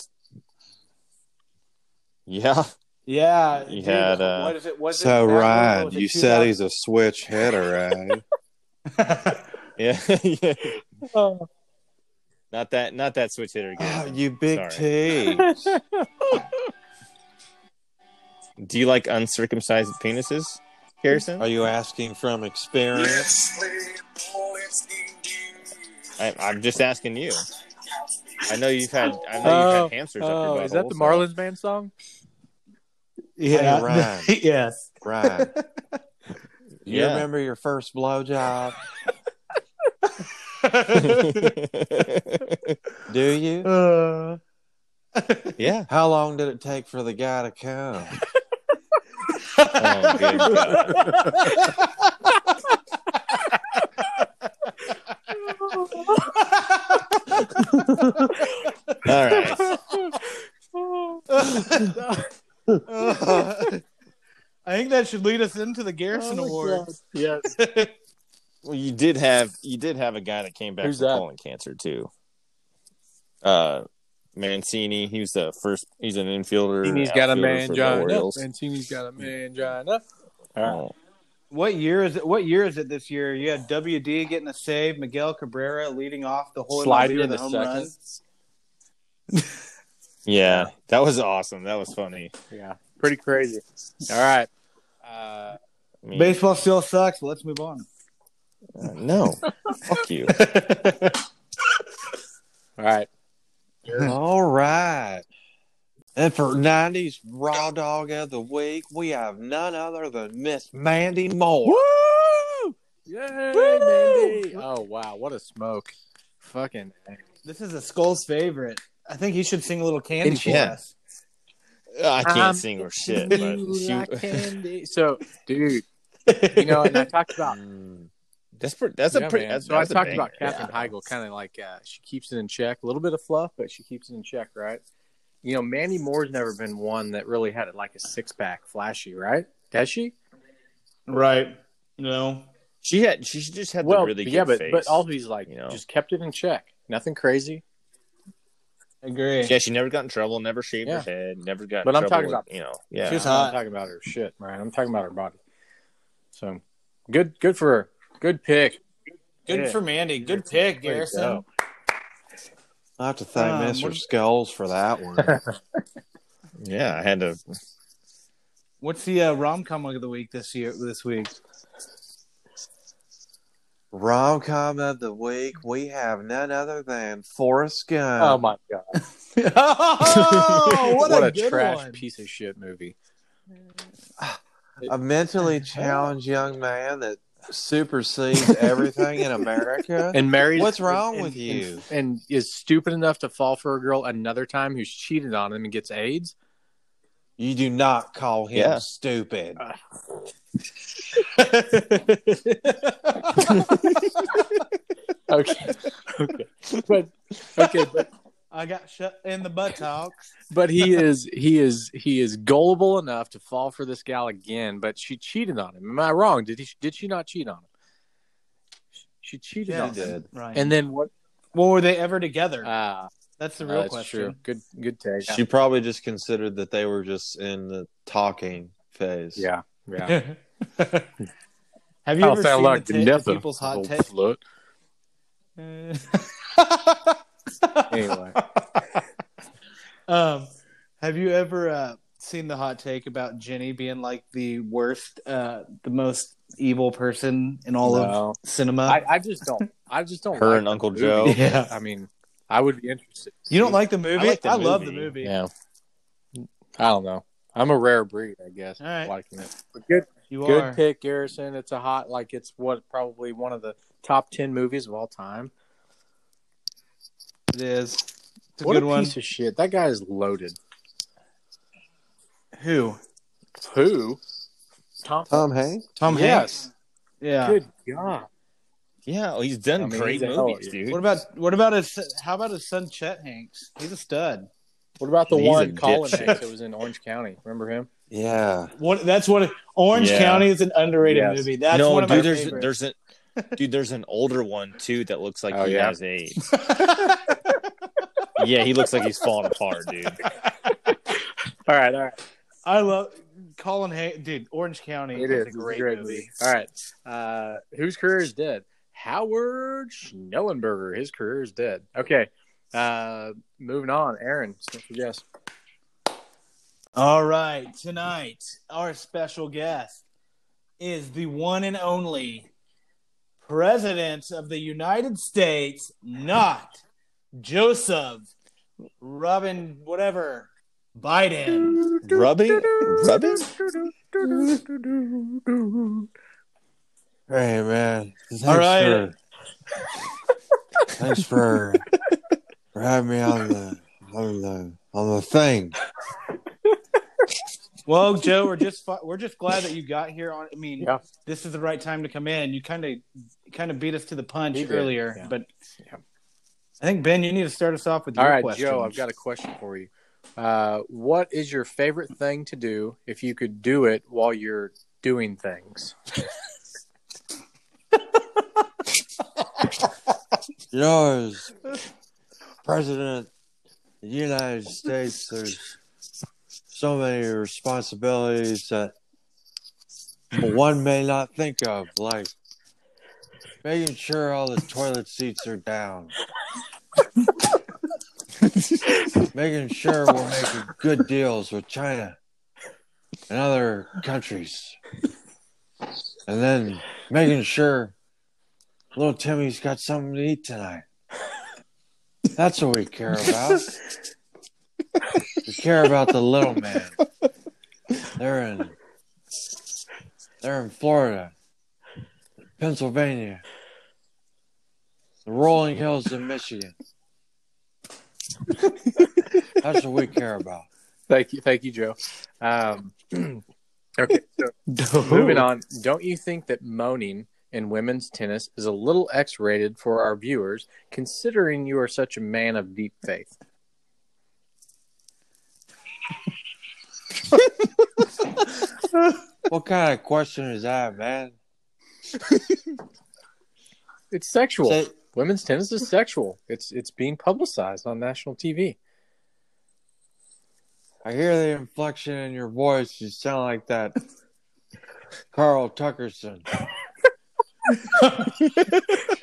Yeah, Yeah, You had, uh, what is it? Was so it that one, or Ryan, was you 2000? said he's a switch hitter, right? yeah, yeah. Oh. Not that, not that switch hitter. oh, you big Sorry. Do you like uncircumcised penises, Harrison? Are you asking from experience? I, I'm just asking you. I know you've had. I know Oh, you've had hamsters up Oh, your is that butthole, the so- Marlins band song? Hey, Ryan. yes. Ryan, you Yeah. remember your first blowjob? Do you? Uh, yeah. How long did it take for the guy to come? Oh. All right. I think that should lead us into the Garrison Oh, Awards. Yes. Well, you did have you did have a guy that came back Who's from that? colon cancer too. Uh, Mancini. He was the first. He's an infielder. Mancini's got a man, John. the mangina. Orioles. Mancini's got a mangina. All right. Oh, What year is it? What year is it this year? You had WD getting a save, Miguel Cabrera leading off the whole Sliding with in a the home second. run. yeah, that was awesome. That was funny. Yeah. Pretty crazy. All right. Uh, Baseball still sucks. Let's move on. uh, no, fuck you. all right. All right. And for 90s Raw Dog of the Week, we have none other than Miss Mandy Moore. Woo! Yay, Mandy! Oh wow, what a smoke! Fucking. This is a Skull's favorite. I think he should sing a little candy for Yeah. us. I can't Um, sing or shit, but You she, like candy. So, dude, you know, and I talked about Mm, that's pretty. That's a pretty. man. That's, so I that's a talked about Katherine Heigl, kind of like uh, she keeps it in check. A little bit of fluff, but she keeps it in check, right? You know, Mandy Moore's never been one that really had it like a six pack, flashy, right? Has she? Right. No. She had. She just had well, the really good yeah, but face. but all he's like, you know? just kept it in check. Nothing crazy. Agree. Yeah, she never got in trouble. Never shaved Yeah. her head. Never got. in But I'm trouble talking with- about- you know. Yeah. She's I'm not talking about her shit, right? I'm talking about her body. So good, good for her. Good pick. Good Yeah. for Mandy. Good pick, Garrison. go. I have to thank Um, Mr. what- Skulls for that one. yeah, I had to. What's the uh, rom com of the week this year? This week. Rom com of the week, we have none other than Forrest Gump. Oh my god! oh, what, a, good trash one. piece of shit movie. a mentally challenged young man that supersedes everything in America. And married. What's wrong and- with you? And, and is stupid enough to fall for a girl another time who's cheated on him and gets AIDS. You do not call him Yeah. stupid. Uh. Okay, okay, but okay, but I got shut in the buttocks. but he is he is he is gullible enough to fall for this gal again. But she cheated on him. Am I wrong? Did he? Did she not cheat on him? She cheated Yeah, on him. Right. And then what? well, were they ever together? Ah, That's the uh, real that's question. true. Good, good take. She probably just considered that they were just in the talking phase. Yeah, yeah. Have you I ever sound seen like the ta- nothing. people's hot little take? slut. Anyway, um, have you ever uh, seen the hot take about Jenny being like the worst, uh, the most evil person in all No. of cinema? I, I just don't. I just don't. Her like and the Uncle movie. Joe. Yeah. I mean, I would be interested. you don't like the movie? like the love the movie. movie. Yeah. I don't know. I'm a rare breed, I guess. All right. Liking it. But good, You good are. pick, Garrison. It's a hot, like it's what probably one of the top ten movies of all time. It is. It's a what good a one. piece of shit. That guy is loaded. Who? Who? Tom. Tom Hanks? Tom yes. Hanks. Yeah. Good God. Yeah, well, he's done I mean, great he's a hell of movies, dude. What about what about his? How about his son Chet Hanks? He's a stud. What about the He's a one Colin. Hanks that was in Orange County? Remember him? Yeah. What? That's what. Orange Yeah. County is an underrated Yes. movie. That's no, one of dude, my there's favorites. there's a dude, there's an older one too that looks like Oh, he yeah? has AIDS. yeah, he looks like he's falling apart, dude. All right, all right. I love Colin Hanks. Dude, Orange County It is is a It's great, movie. All right. Uh, whose career is dead? Howard Schnellenberger. His career is dead. Okay. Uh, moving on. Aaron, special guest. All right, tonight our special guest is the one and only President of the United States, not Joseph Robin, whatever Biden. Rubbing, rubbing. Hey man. Thanks All right. For, thanks for for having me on the on the on the thing. Well, Joe, we're just fu- we're just glad that you got here. On, I mean, Yeah. this is the right time to come in. You kind of kind of beat us to the punch He earlier, yeah. but Yeah. I think Ben, you need to start us off with your question. All right, questions. Joe, I've got a question for you. Uh, what is your favorite thing to do if you could do it while you're doing things? You know, as president of the United States, there's so many responsibilities that one may not think of, like making sure all the toilet seats are down, making sure we're making good deals with China and other countries, and then making sure little Timmy's got something to eat tonight. That's what we care about. We care about the little man. They're in they're in Florida, Pennsylvania, the rolling hills of Michigan. That's what we care about. Thank you, thank you, Joe. Um, okay, so moving on. Don't you think that moaning in women's tennis is a little X-rated for our viewers, considering you are such a man of deep faith? What kind of question is that, man? It's sexual. Say- Women's tennis is sexual. It's it's being publicized on national TV. I hear the inflection in your voice. You sound like that Carl Tuckerson. I thought you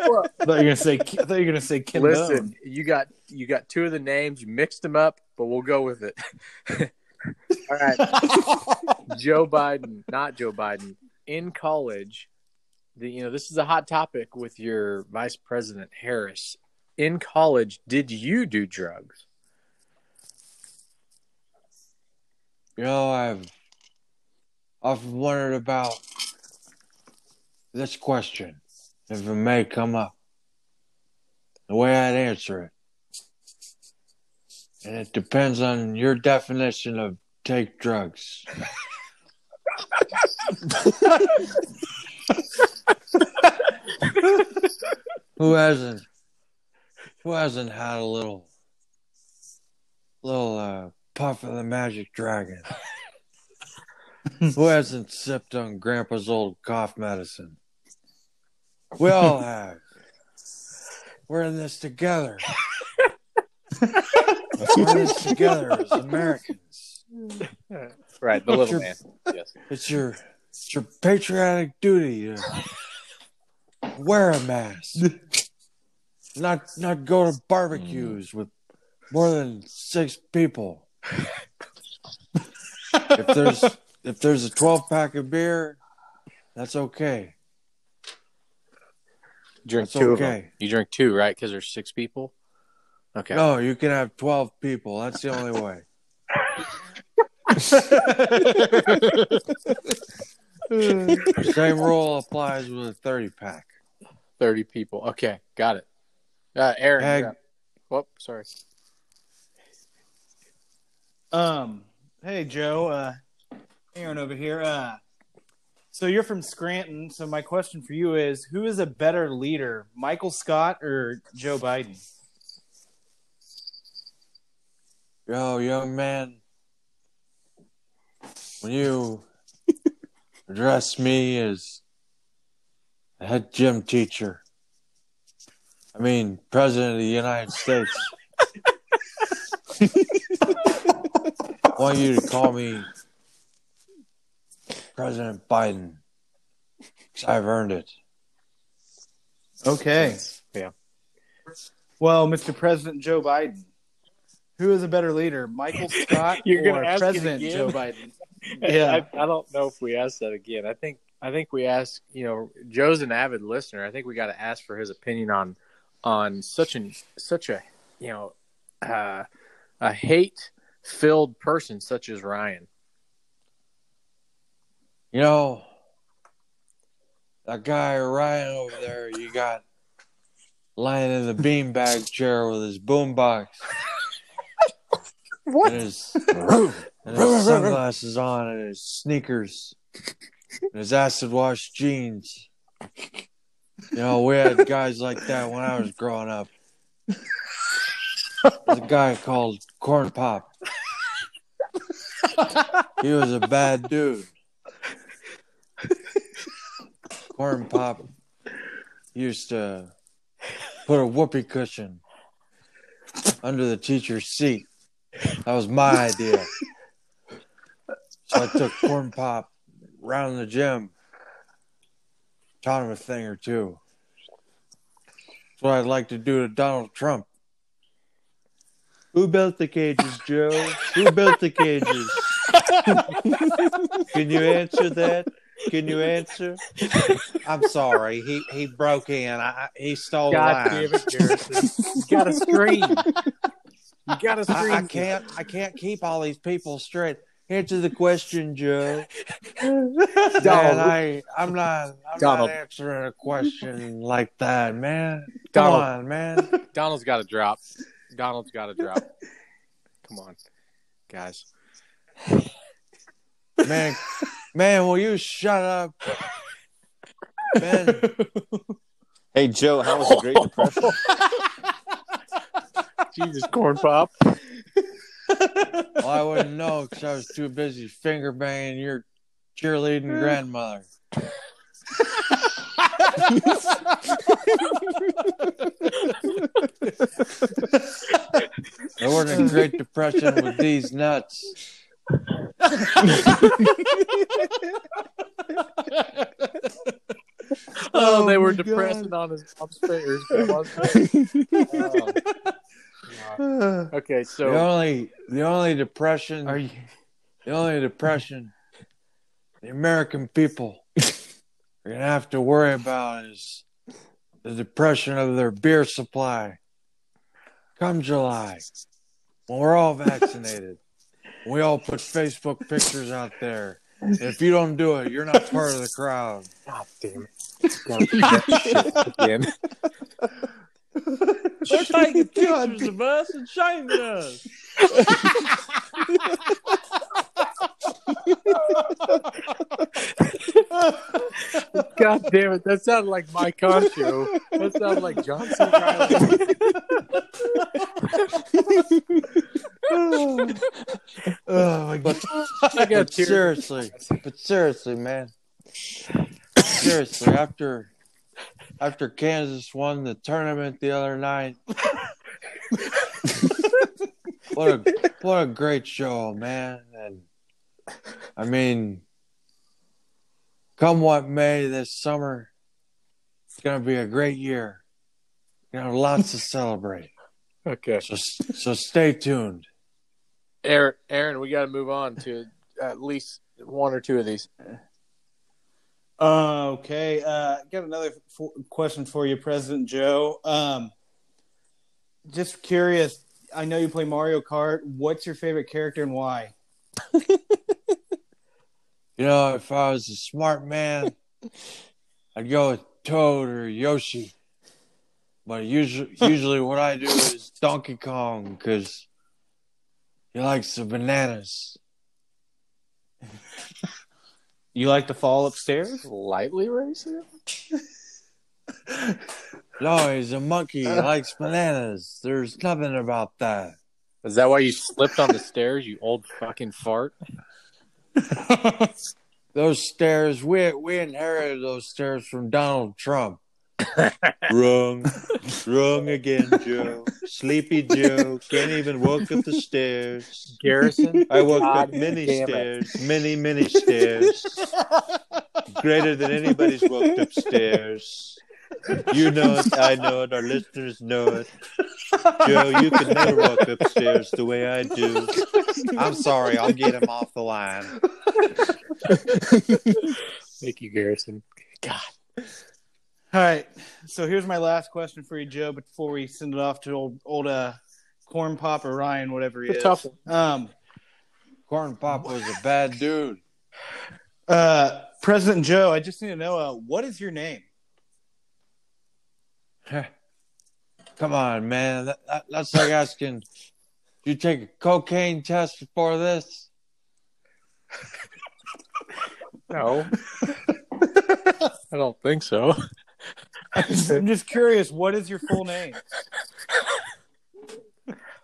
were gonna say. I thought you were gonna say Kim. Listen, Bone. you got you got two of the names. You mixed them up, but we'll go with it. All right, Joe Biden, not Joe Biden, in college. The you know this is a hot topic with your Vice President Harris. In college, did you do drugs? You know, I've often wondered about this question, if it may come up, the way I'd answer it. And it depends on your definition of take drugs. who hasn't who hasn't had a little little uh puff of the magic dragon? who hasn't sipped on grandpa's old cough medicine? We all have. We're in this together. We're together as Americans. Right, the little your- man. Yes. It's your it's your patriotic duty to wear a mask. Not not go to barbecues hmm. with more than six people. if there's if there's a twelve pack of beer, that's okay. Drink That's two of them. okay. You drink two, right? Because there's six people. Okay. No, you can have twelve people. That's the only way. Same rule applies with a thirty pack. Thirty people. Okay, got it. Uh, Aaron. Ag- you're. Whoop, sorry. Um. Hey, Joe. Uh, Aaron over here. Uh, so you're from Scranton. So my question for you is: Who is a better leader, Michael Scott or Joe Biden? Yo, young man, when you address me as a head gym teacher, I mean, President of the United States, I want you to call me President Biden. 'cause I've earned it. Okay. Yeah. Well, Mr. President Joe Biden, who is a better leader, Michael Scott You're or President? Joe Biden? Yeah. I, I don't know if we asked that again. I think I think we asked. You know, Joe's an avid listener. I think we got to ask for his opinion on on such an such a you know uh, a hate filled person such as Ryan. You know, that guy Ryan over there, you got lying in the beanbag chair with his boombox What? and his and his sunglasses on and his sneakers and his acid wash jeans. You know, we had guys like that when I was growing up. There's a guy called Corn Pop. He was a bad dude. Corn Pop used to put a whoopee cushion under the teacher's seat. That was my idea. So I took Corn Pop around the gym, taught him a thing or two. That's what I'd like to do to Donald Trump. Who built the cages, Joe? Who built the cages? Can you answer that? Can you answer? I'm sorry. He he broke in. I, he stole God damn it, Garrison. you gotta scream. You gotta scream. I, I can't. I can't keep all these people straight. Answer the question, Joe. Man, I, I'm not. I'm Donald. not answering a question like that, man. Come Donald. on, man. Donald's got to drop. Donald's got to drop. Come on, guys. Man, man, will you shut up? Man, Hey Joe, how was the Great Depression? Jesus, corn pop. well, I wouldn't know because I was too busy finger banging your cheerleading grandmother. I wasn't a Great Depression with these nuts. Oh, they Oh were my depressing on his mom's face. grandma's face. Oh, God. Okay, The so only, the only depression, are you? the only depression the American people are gonna have to worry about is the depression of their beer supply. Come July, when we're all vaccinated, we all put Facebook pictures out there. If you don't do it, you're not part of the crowd. God damn it! Gotta do that shit again. They're taking pictures of us and shaming us. God damn it! That sounded like my Concho. That sounded like Johnson. C. Oh my god! I got But seriously, but seriously, man, seriously, after after Kansas won the tournament the other night, what a what a great show, man! And I mean, come what may, this summer it's gonna be a great year. You know, lots to celebrate. Okay, So so stay tuned. Aaron. Aaron, we got to move on to at least one or two of these. Okay. Uh, got another f- question for you, President Joe. Um, just curious. I know you play Mario Kart. What's your favorite character and why? You know, if I was a smart man, I'd go with Toad or Yoshi. But usually, usually what I do is Donkey Kong because he likes the bananas. You like to fall upstairs? Lightly racing. No, he's a monkey. He likes bananas. There's nothing about that. Is that why you slipped on the stairs? You old fucking fart. Those stairs, we we inherited those stairs from Donald Trump. wrong, wrong again, Joe. Sleepy Joe can't even walk up the stairs. Garrison. I walked God up many damn it. stairs, many, many stairs, greater than anybody's walked upstairs. You know it, I know it, our listeners know it. Joe, you can never walk upstairs the way I do. I'm sorry, I'll get him off the line. Thank you, Garrison. God. All right. So here's my last question for you, Joe. Before we send it off to old old uh, Corn Pop or Ryan, whatever he It's a is. tough one. Um, Corn Pop was a bad dude. uh, President Joe, I just need to know uh, what is your name? Come on, man. That, that, that's like asking, did you take a cocaine test before this? No, I don't think so. I'm just curious. What is your full name?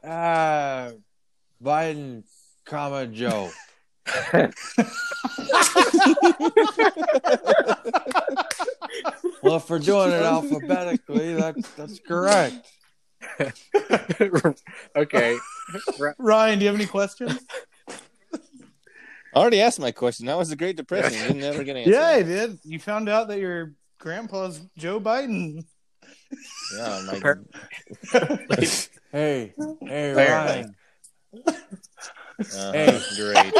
Ah, Biden, comma Joe. well, if we're doing it alphabetically, that's that's correct. okay. Ryan, do you have any questions? I already asked my question. That was the Great Depression. You're never gonna answer. Yeah, I did. You found out that your grandpa's Joe Biden. Yeah, my, Hey, hey, Fair. Ryan. uh, Hey. great.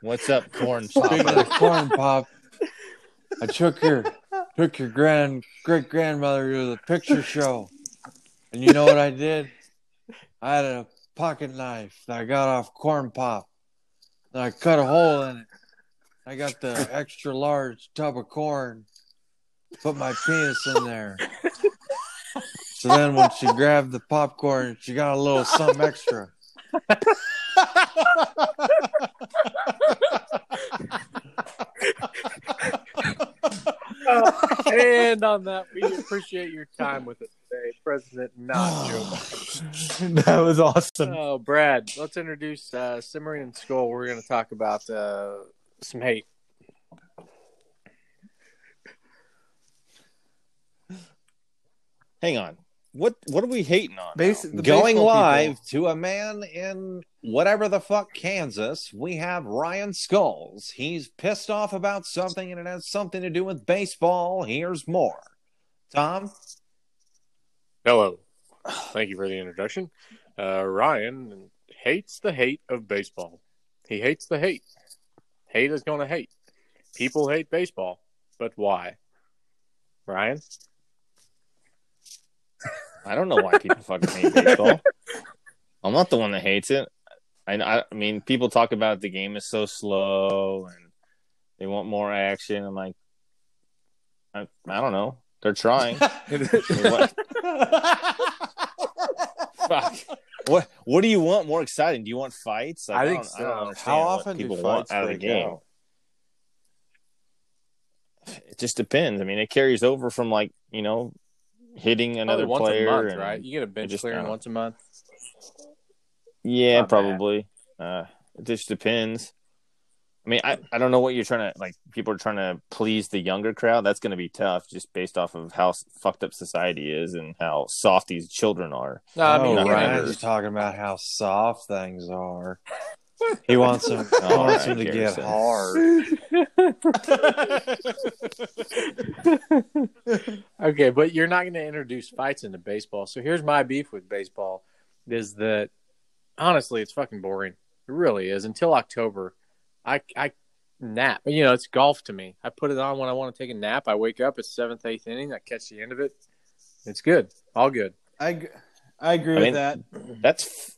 What's up, corn Speaking of corn pop, I took your took your grand great grandmother to the picture show, and you know what I did? I had a pocket knife that I got off corn pop, and I cut a hole in it. I got the extra large tub of corn, put my penis in there. So then, when she grabbed the popcorn, she got a little something extra. and on that, we appreciate your time with us today, President not Joe Biden. that was awesome. Oh, Brad, let's introduce uh, Simmering and Skull. We're going to talk about uh, some hate. Hang on. What what are we hating on? now? Going live people. to a man in whatever the fuck Kansas, we have Ryan Skulls. He's pissed off about something and it has something to do with baseball. Here's more. Tom? Hello. Thank you for the introduction. Uh, Ryan hates the hate of baseball. He hates the hate. Hate is going to hate. People hate baseball, but why? Ryan? I don't know why people fucking hate baseball. I'm not the one that hates it. I, I I mean, people talk about the game is so slow and they want more action. I'm like, I, I don't know. They're trying. fuck. What What do you want more exciting? Do you want fights? Like, I think don't, I so. How what often do people fights want out of the break game. out? It just depends. I mean, it carries over from like you know hitting another once player. a month, and- right? You get a bench just- clearing uh, once a month. Yeah, Not bad. probably. Uh, it just depends. I mean, I, I don't know what you're trying to like. People are trying to please the younger crowd. That's going to be tough, just based off of how fucked up society is and how soft these children are. No, I mean, oh, not you know, Ryan. Ryan's talking about how soft things are. He wants him. He oh, All wants right, him to get Garrison. hard. okay, but you're not going to introduce fights into baseball. So here's my beef with baseball: is that honestly, it's fucking boring. It really is. Until October, I I nap. You know, it's golf to me. I put it on when I want to take a nap. I wake up. It's seventh, eighth inning. I catch the end of it. It's good. All good. I I agree I with mean, that. That's,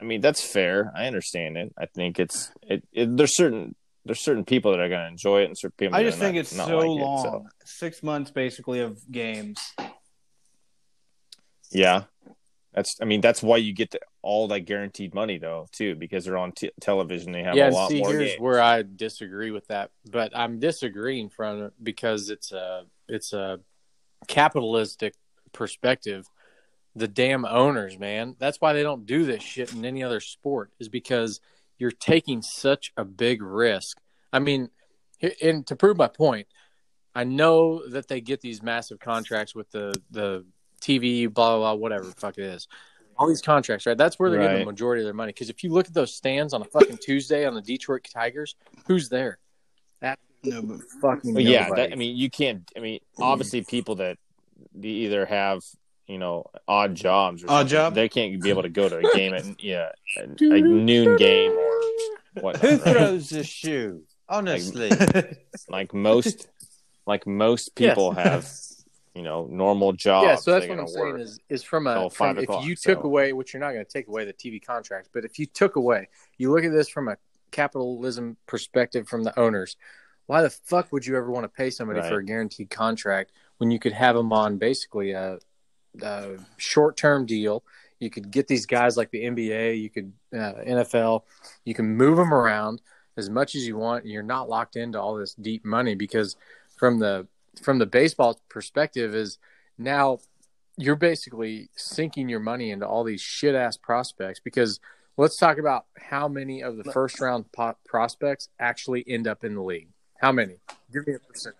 I mean, that's fair. I understand it. I think it's it. it there's certain there's certain people that are going to enjoy it, and certain people. I just think not- it's not so like it, long. so. Six months basically of games. Yeah, that's. I mean, that's why you get the, all that guaranteed money though, too, because they're on t- television. They have yeah, a lot see, more here's games. where I disagree with that. But I'm disagreeing from it because it's a it's a capitalistic perspective. The damn owners, man. That's why they don't do this shit in any other sport. Is because you're taking such a big risk. I mean, and to prove my point, I know that they get these massive contracts with the the TV, blah blah blah, whatever the fuck it is. All these contracts, right? That's where they're getting the majority of their money. Because if you look at those stands on a fucking Tuesday on the Detroit Tigers, who's there? That No, but fucking Well, yeah, that, I mean, you can't. I mean, obviously, people that they either have you know odd jobs or Odd job? they can't be able to go to a game at yeah a, a noon game or what. Who throws this shoe? Honestly, Like most, like most people have, you know, normal jobs. yeah, so that's what I'm saying work. is is from a from, if you took so. away, which you're not going to take away the TV contracts, but if you took away, you look at this from a capitalism perspective from the owners. Why the fuck would you ever want to pay somebody Right. for a guaranteed contract when you could have them on basically a, a short term deal? You could get these guys like the NBA, you could uh, NFL, you can move them around as much as you want. And you're not locked into all this deep money because from the from the baseball perspective is now you're basically sinking your money into all these shit ass prospects because let's talk about how many of the first round po- prospects actually end up in the league. How many? Give me a percent.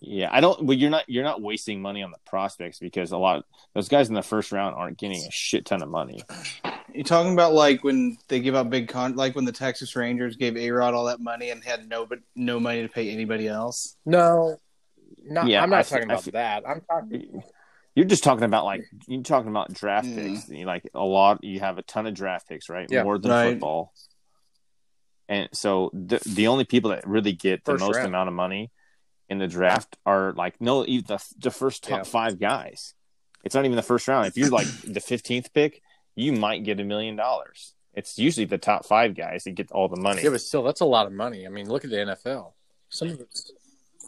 Yeah, I don't. But you're not you're not wasting money on the prospects because a lot of those guys in the first round aren't getting a shit ton of money. You're talking about like when they give out big con, like when the Texas Rangers gave A Rod all that money and had no but no money to pay anybody else. No, not, Yeah, I'm not I talking fe- about fe- that. I'm talking. You're just talking about like you're talking about draft Mm. picks. You like a lot. You have a ton of draft picks, right? Yeah, More than right. football. And so the the only people that really get the First most round. amount of money in the draft are like no even the the first top Yeah. five guys. It's not even the first round. If you're like the fifteenth pick, you might get a million dollars. It's usually the top five guys that get all the money, Yeah, but still, that's a lot of money. I mean, look at the NFL. Some of it's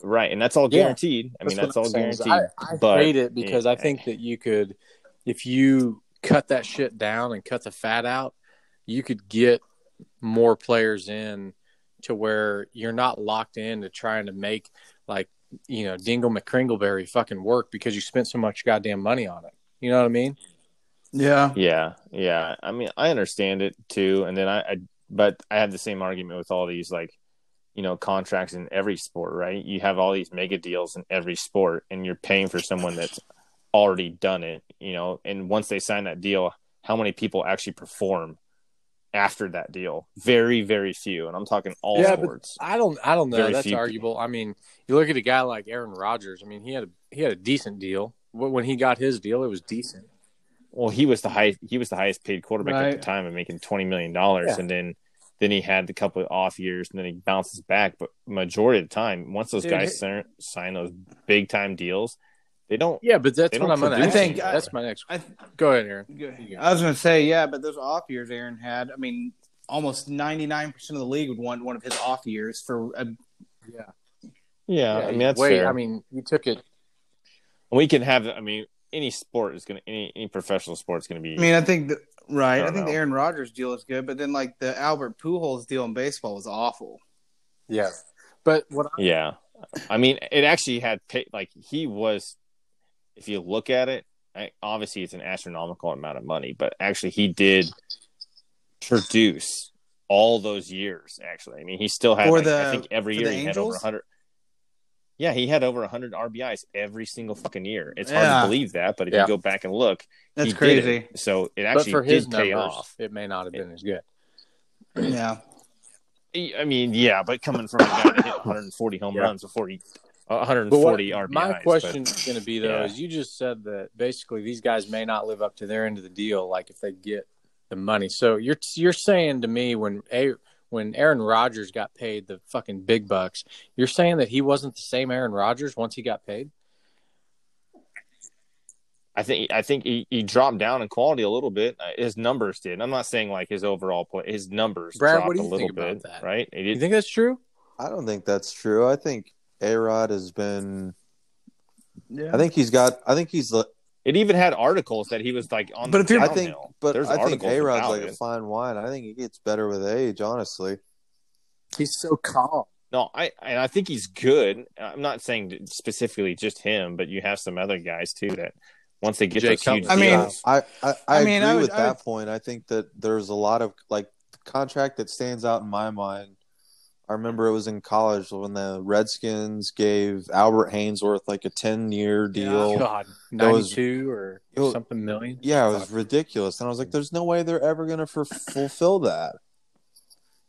right? And that's all Yeah. guaranteed. I mean, that's what all I'm saying guaranteed. I, I but hate it because I think that you could, if you cut that shit down and cut the fat out, you could get more players in to where you're not locked into trying to make like you know Dingle McCringleberry fucking work because you spent so much goddamn money on it. You know what I mean? Yeah. Yeah, yeah. I mean, I understand it too, and then I, I, but I have the same argument with all these like, you know, contracts in every sport, right? You have all these mega deals in every sport, and you're paying for someone that's already done it, you know. And once they sign that deal, how many people actually perform after that deal? Very, very few, and I'm talking all Yeah, sports. I don't. I don't know. Very That's few arguable. I mean, you look at a guy like Aaron Rodgers. I mean, he had a he had a decent deal. When he got his deal, it was decent. Well, he was the highest. He was the highest paid quarterback at the time, and making twenty million dollars. Yeah. And then, then he had a couple of off years, and then he bounces back. But majority of the time, once those Dude, guys he- sign, sign those big time deals, they don't. Yeah, but that's They what I'm going to. I think anything. that's my next. I, Go ahead, Aaron. Good. You go. I was going to say, yeah, but those off years Aaron had, I mean, almost 99% of the league would want one of his off years for a, Yeah, Yeah, I mean that's wait. fair. I mean, you took it. we can have. I mean, any sport is gonna any any professional sport is gonna be. I mean, I think that, Right. I, I think know. the Aaron Rodgers deal is good, but then like the Albert Pujols deal in baseball was awful. Yeah. But what I- Yeah. I mean, it actually had like he was if you look at it, I, obviously it's an astronomical amount of money, but actually he did produce all those years actually. I mean, he still had like, the, I think every year he had over 100 yeah, he had over hundred RBIs every single fucking year. It's hard to believe that, but if Yeah. you go back and look, That's he did crazy. it. So it but actually for his did pay numbers, off. it may not have been as good. Yeah. I mean, yeah, but coming from a guy that hit 140 home Yeah. runs before he uh, But 140 what, RBIs. my but- question is going to be though yeah. is you just said that basically these guys may not live up to their end of the deal, like if they get the money. So you're you're saying to me when a when Aaron Rodgers got paid the fucking big bucks, you're saying that he wasn't the same Aaron Rodgers once he got paid? I think I think he, he dropped down in quality a little bit. Uh, His numbers did. I'm not saying like his overall play. His numbers Brad, dropped what do a little think about bit, that? right? It You think that's true? I don't think that's true. I think A Rod has been. Yeah. I think he's got. I think he's. The- it even had articles that he was like on. But the if you're- I downhill. think, but There's I think articles A Rod's like it. a fine wine. I think he gets better with age. Honestly, He's so calm. No, I and I think he's good. I'm not saying specifically just him, but you have some other guys too that once they get Jay those huge I mean- deals, I I, I, I mean, agree I would- with I that would- point. I think that there's a lot of like the contract that stands out in my mind. I remember it was in college when the Redskins gave Albert Haynesworth like a ten year deal. God, That was- 92 or was- something million. Yeah, it was ridiculous, and I was like, "There's no way they're ever gonna for, fulfill that."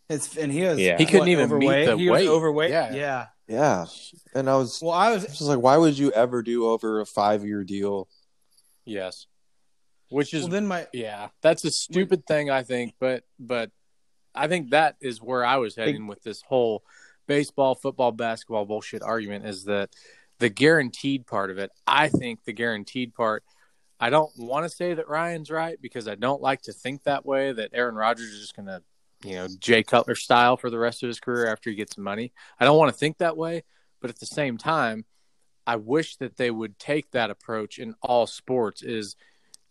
It's, and he was Yeah. He couldn't what, even meet overweight? the he was overweight. Yeah. yeah. Yeah, and I was Well, I was just like, "Why would you ever do over a five year deal?" Yes. Which is well then my Yeah, that's a stupid thing, I think, but but I think that is where I was heading with this whole baseball, football, basketball bullshit argument is that the guaranteed part of it. I think the guaranteed part. I don't want to say that Ryan's right because I don't like to think that way. That Aaron Rodgers is just going to, you know, Jay Cutler style for the rest of his career after he gets money. I don't want to think that way, but at the same time, I wish that they would take that approach in all sports. Is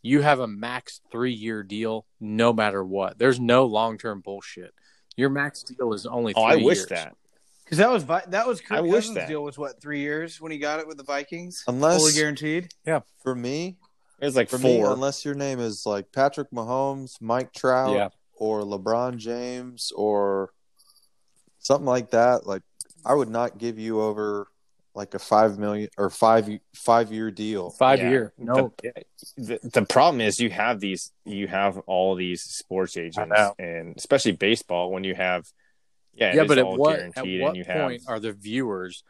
you have a max three year deal no matter what. There's no long term bullshit. Your max deal is only. Oh, three I wish years. that. Because that was that was Kirk I wish Cousins' that. deal was what three years when he got it with the Vikings, Unless- fully guaranteed. Yeah, for me, It was like for me, four. unless your name is like Patrick Mahomes, Mike Trout, Yeah. or LeBron James, or something like that, like I would not give you over like a five million or five five year deal. Five Yeah. year. No. the, the problem is you have these you have all these sports agents know. and especially baseball when you have yeah yeah, but at what at what and you have point are the viewers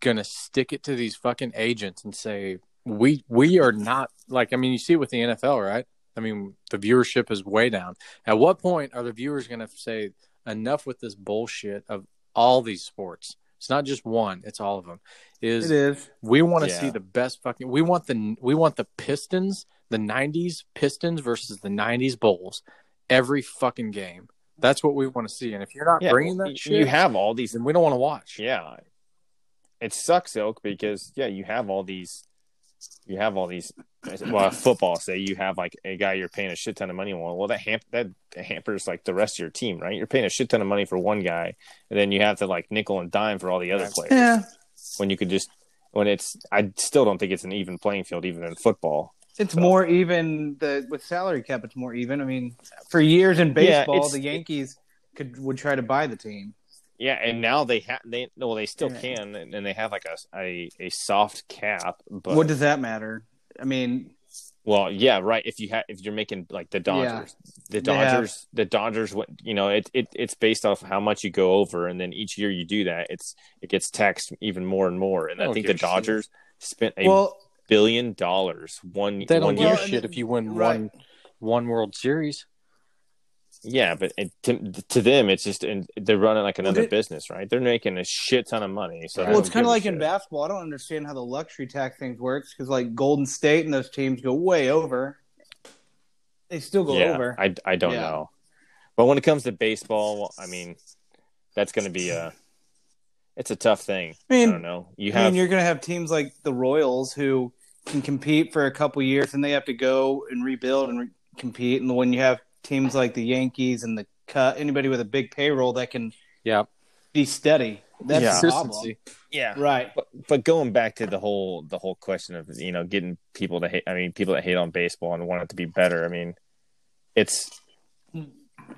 gonna stick it to these fucking agents and say we we are not like I mean you see it with the NFL right? I mean the viewership is way down. At what point are the viewers gonna say enough with this bullshit of all these sports? It's not just one; it's all of them. Is It is. we want to Yeah. see the best fucking we want the we want the Pistons, the 90s Pistons versus the 90s Bulls every fucking game. That's what we want to see. And if you're not yeah, bringing well, that you shit, have all these and we don't want to watch. yeah it sucks ilk because yeah you have all these you have all these well football say you have like a guy you're paying a shit ton of money on well that ham- that hampers like the rest of your team right you're paying a shit ton of money for one guy and then you have to like nickel and dime for all the other players Yeah, when you could just when it's I still don't think it's an even playing field even in football. it's more even. The with salary cap, it's more even. I mean, for years in baseball, it's- the Yankees could would try to buy the team. Yeah, and now they have they well they still Yeah. can and, and they have like a, a a soft cap, but what does that matter? I mean, well yeah right if you have if you're making like the Dodgers the They have- Dodgers the Dodgers you know it, it it's based off how much you go over and then each year you do that it's it gets taxed even more and more and I Oh, think the give a shit. Dodgers spent a well, billion dollars one They don't one give year a shit if you win right. one one World Series. Yeah, but it, to, to them, it's just and they're running like another did- business, right? They're making a shit ton of money. So well, it's kind of like in basketball. I don't understand how the luxury tax things works because like Golden State and those teams go way over. They still go yeah, over. I I don't Yeah. know, but when it comes to baseball, I mean, that's going to be a it's a tough thing. I I, don't know. You I have mean, you're going to have teams like the Royals who can compete for a couple years, and they have to go and rebuild and re- compete. And when you have teams like the Yankees and the cut, anybody with a big payroll that can Yeah. be steady, that's Yeah. Consistency. yeah. Right. But, but going back to the whole the whole question of you know getting people to hate I mean people that hate on baseball and want it to be better I mean it's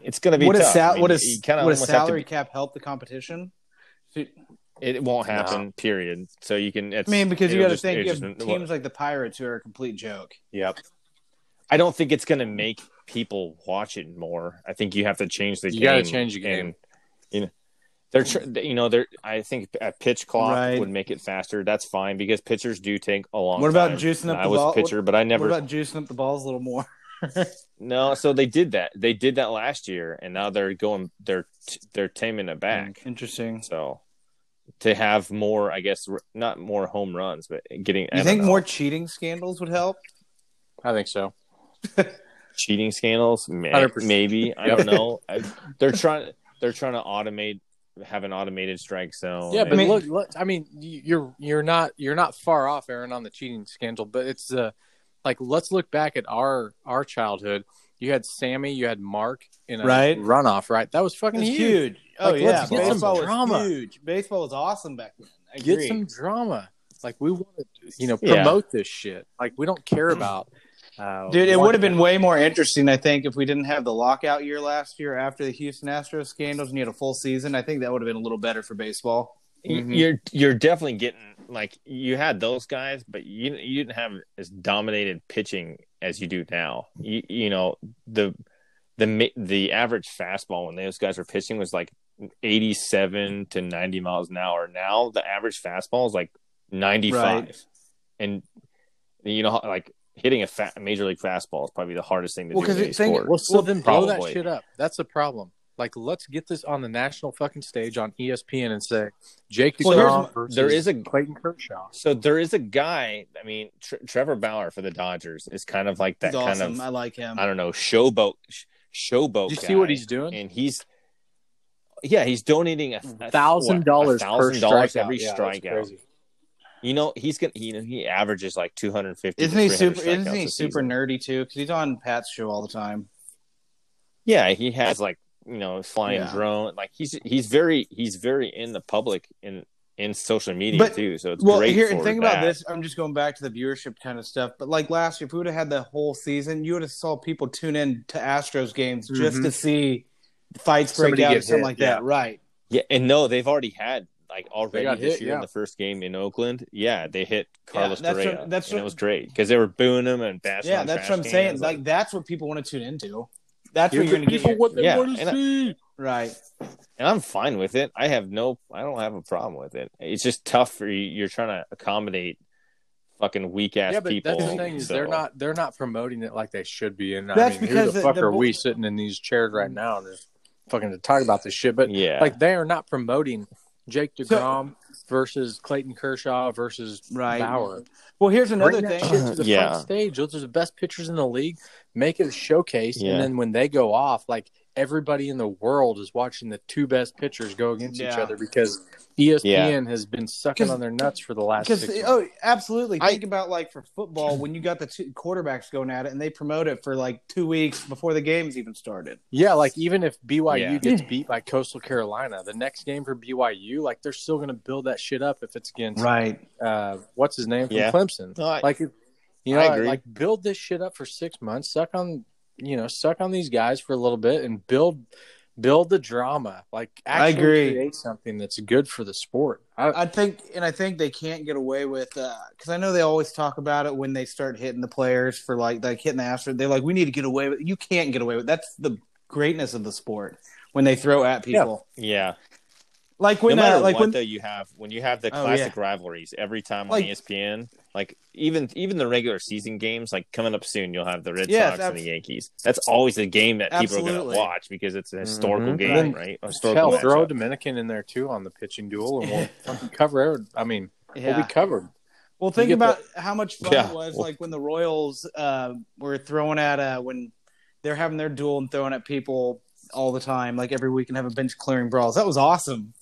it's going to be What tough. does sal- I mean, what you does kinda what does almost have to salary be- cap help the competition? it won't happen period so you can it's, I mean, because you it'll got to think you have just- teams like the Pirates who are a complete joke. Yep. I don't think it's going to make people watch it more. I think you have to change the You game. You gotta change the game. and, you know, they're tr- you know they're. I think a pitch clock Right. would make it faster. That's fine because pitchers do take a long. What about time. juicing up I the was ball? a pitcher, but I never. What about juicing up the balls a little more? no, so they did that. They did that last year, and now they're going. They're they're taming it back. Hmm, interesting. So to have more, I guess, not more home runs, but getting. I You don't think more cheating scandals would help? I think so. cheating scandals? May- Maybe I don't know. I, they're trying. They're trying to automate, have an automated strike zone. Yeah, but and- mean- look, look, I mean, you- you're you're not you're not far off, Aaron, on the cheating scandal. But it's uh, like let's look back at our our childhood. You had Sammy, you had Mark in a Right. runoff, right? That was fucking It's huge. huge. Oh Like, yeah, let's get some baseball was drama. huge. Baseball was awesome back then. I Get agree. some drama. Like we want to, you know, Yeah. promote this shit. Like we don't care about. Uh, Dude, it would have been way more interesting, I think, if we didn't have the lockout year last year after the Houston Astros scandals and you had a full season. I think that would have been a little better for baseball. Y- Mhm. You're you're definitely getting like you had those guys, but you you didn't have as dominated pitching as you do now. You you know the the the average fastball when those guys were pitching was like 87 to 90 miles an hour. Now the average fastball is like 95, Right. and you know like hitting a fa- major league fastball is probably the hardest thing to Well, do. 'cause in it- any think- Well, so then blow that shit up. That's the problem. Like, let's get this on the national fucking stage on ESPN and say Jake Well, DeGrom my- there is a- Clayton Kershaw. So there is a guy. I mean, Tre- Trevor Bauer for the Dodgers is kind of like that He's kind awesome. of I like him. I don't know showboat showboat. You guy. see what he's doing? And he's yeah, he's donating a Thousand dollars per thousand dollars every Yeah, that's strikeout. Crazy. You know, he's gonna. You know, he averages like 250. Isn't he super? Isn't he super season. nerdy too? Because he's on Pat's show all the time. Yeah, he has like you know flying Yeah. drone. Like he's he's very he's very in the public in in social media But- too. So it's Well, great. here for and think that. about this. I'm just going back to the viewership kind of stuff. But like last year, if we would have had the whole season, you would have saw people tune in to Astros games just Mhm. to see fights break Somebody out or something hit, like yeah. that. Right. Yeah, and no, they've already had like already this hit, year in the first game in Oakland. Yeah, they hit Carlos that's Correa, what- that's and what- it was great because they were booing him and bashing. Yeah, that's trash what I'm saying. cans, Like that's what people want to tune into. That's Give what you're going to get. people your- what they Yeah, want to and I- see. right. and I'm fine with it. I have no, I don't have a problem with it. It's just tough for you. You're trying to accommodate fucking weak ass Yeah, but people. that's the thing is they're not they're not promoting it like they should be. And That's I mean, because who the the- fuck the are bo- we sitting in these chairs right now and just fucking to talk about this shit? But Yeah, like they are not promoting Jake So- Degrom versus Clayton Kershaw versus Right. Bauer. Well, here's another Bring thing. shit to the Yeah. front stage. Those are the best pitchers in the league. Make it a showcase, Yeah. and then when they go off, like everybody in the world is watching the two best pitchers go against each other because ESPN has been sucking on their nuts for the last Because oh, absolutely. I- Think about like for football when you got the two quarterbacks going at it, and they promote it for like two weeks before the games even started. Yeah, like even if BYU Yeah. gets beat by Coastal Carolina, the next game for BYU, like they're still going to build that shit up if it's against Right. uh, what's his name from Yeah. Clemson. No, I- like you know, I agree. like build this shit up for six months. Suck on you know, suck on these guys for a little bit and build build the drama. Like I agree. create something that's good for the sport. I, I think, and I think they can't get away with because I know they always talk about it when they start hitting the players for like like hitting the Astros. They're like, we need to get away with. You can't get away with. That's the greatness of the sport when they throw at people. yeah. Like No when, matter uh, like what, when though, you have when you have the Oh, classic rivalries every time on E ESPN. Like even even the regular season games, like coming up soon, you'll have the Red Yes, Sox and the Yankees. That's always a game that people are going to watch because it's a historical Mhm. game, Right. right? A historical hell, throw a. Dominican in there too on the pitching duel, and we'll fucking cover. every- I mean, we'll be covered. Well, think get about how much fun Yeah. it was, like when the Royals uh, were throwing at uh, when they're having their duel and throwing at people all the time, like every week, and having bench clearing brawls. That was awesome.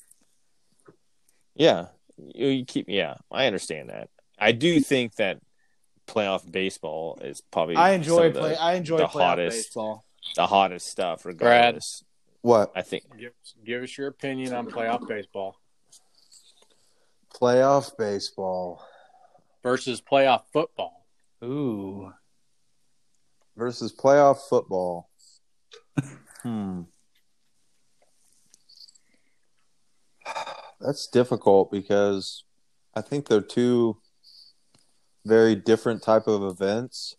Yeah, you, you keep. Yeah, I understand that. I do think that playoff baseball is probably I enjoy of the. I enjoy the hottest- baseball. the hottest stuff. Regardless, What I think. Give, give us your opinion on playoff baseball playoff baseball versus playoff football. Ooh, versus playoff football? hmm. That's difficult because I think they're two very different type of events.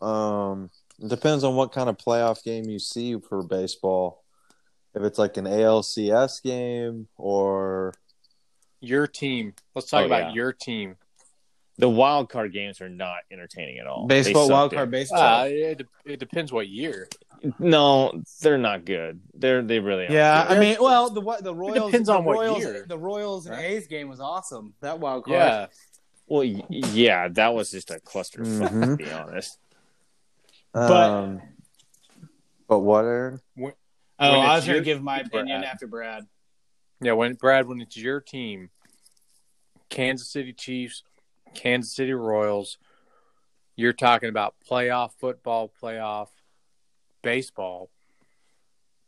Um, it depends on what kind of playoff game you see for baseball. If it's like an ALCS game or Your team. Let's talk Oh, about yeah. your team. The wild card games are not entertaining at all. Baseball, wild dick. card baseball. Uh, it, it depends what year. No, they're not good. They're they really aren't. yeah, good. I mean, well, the what the Royals depends the on what Royals, year. The Royals and Right. A's game was awesome. That wild card. Yeah. Well, yeah, that was just a clusterfuck Mhm. to be honest. But- um, but what, Aaron? Oh, When I was going to give my opinion Brad. after Brad. Yeah, when Brad, when it's your team, Kansas City Chiefs, Kansas City Royals, you're talking about playoff football, playoff baseball.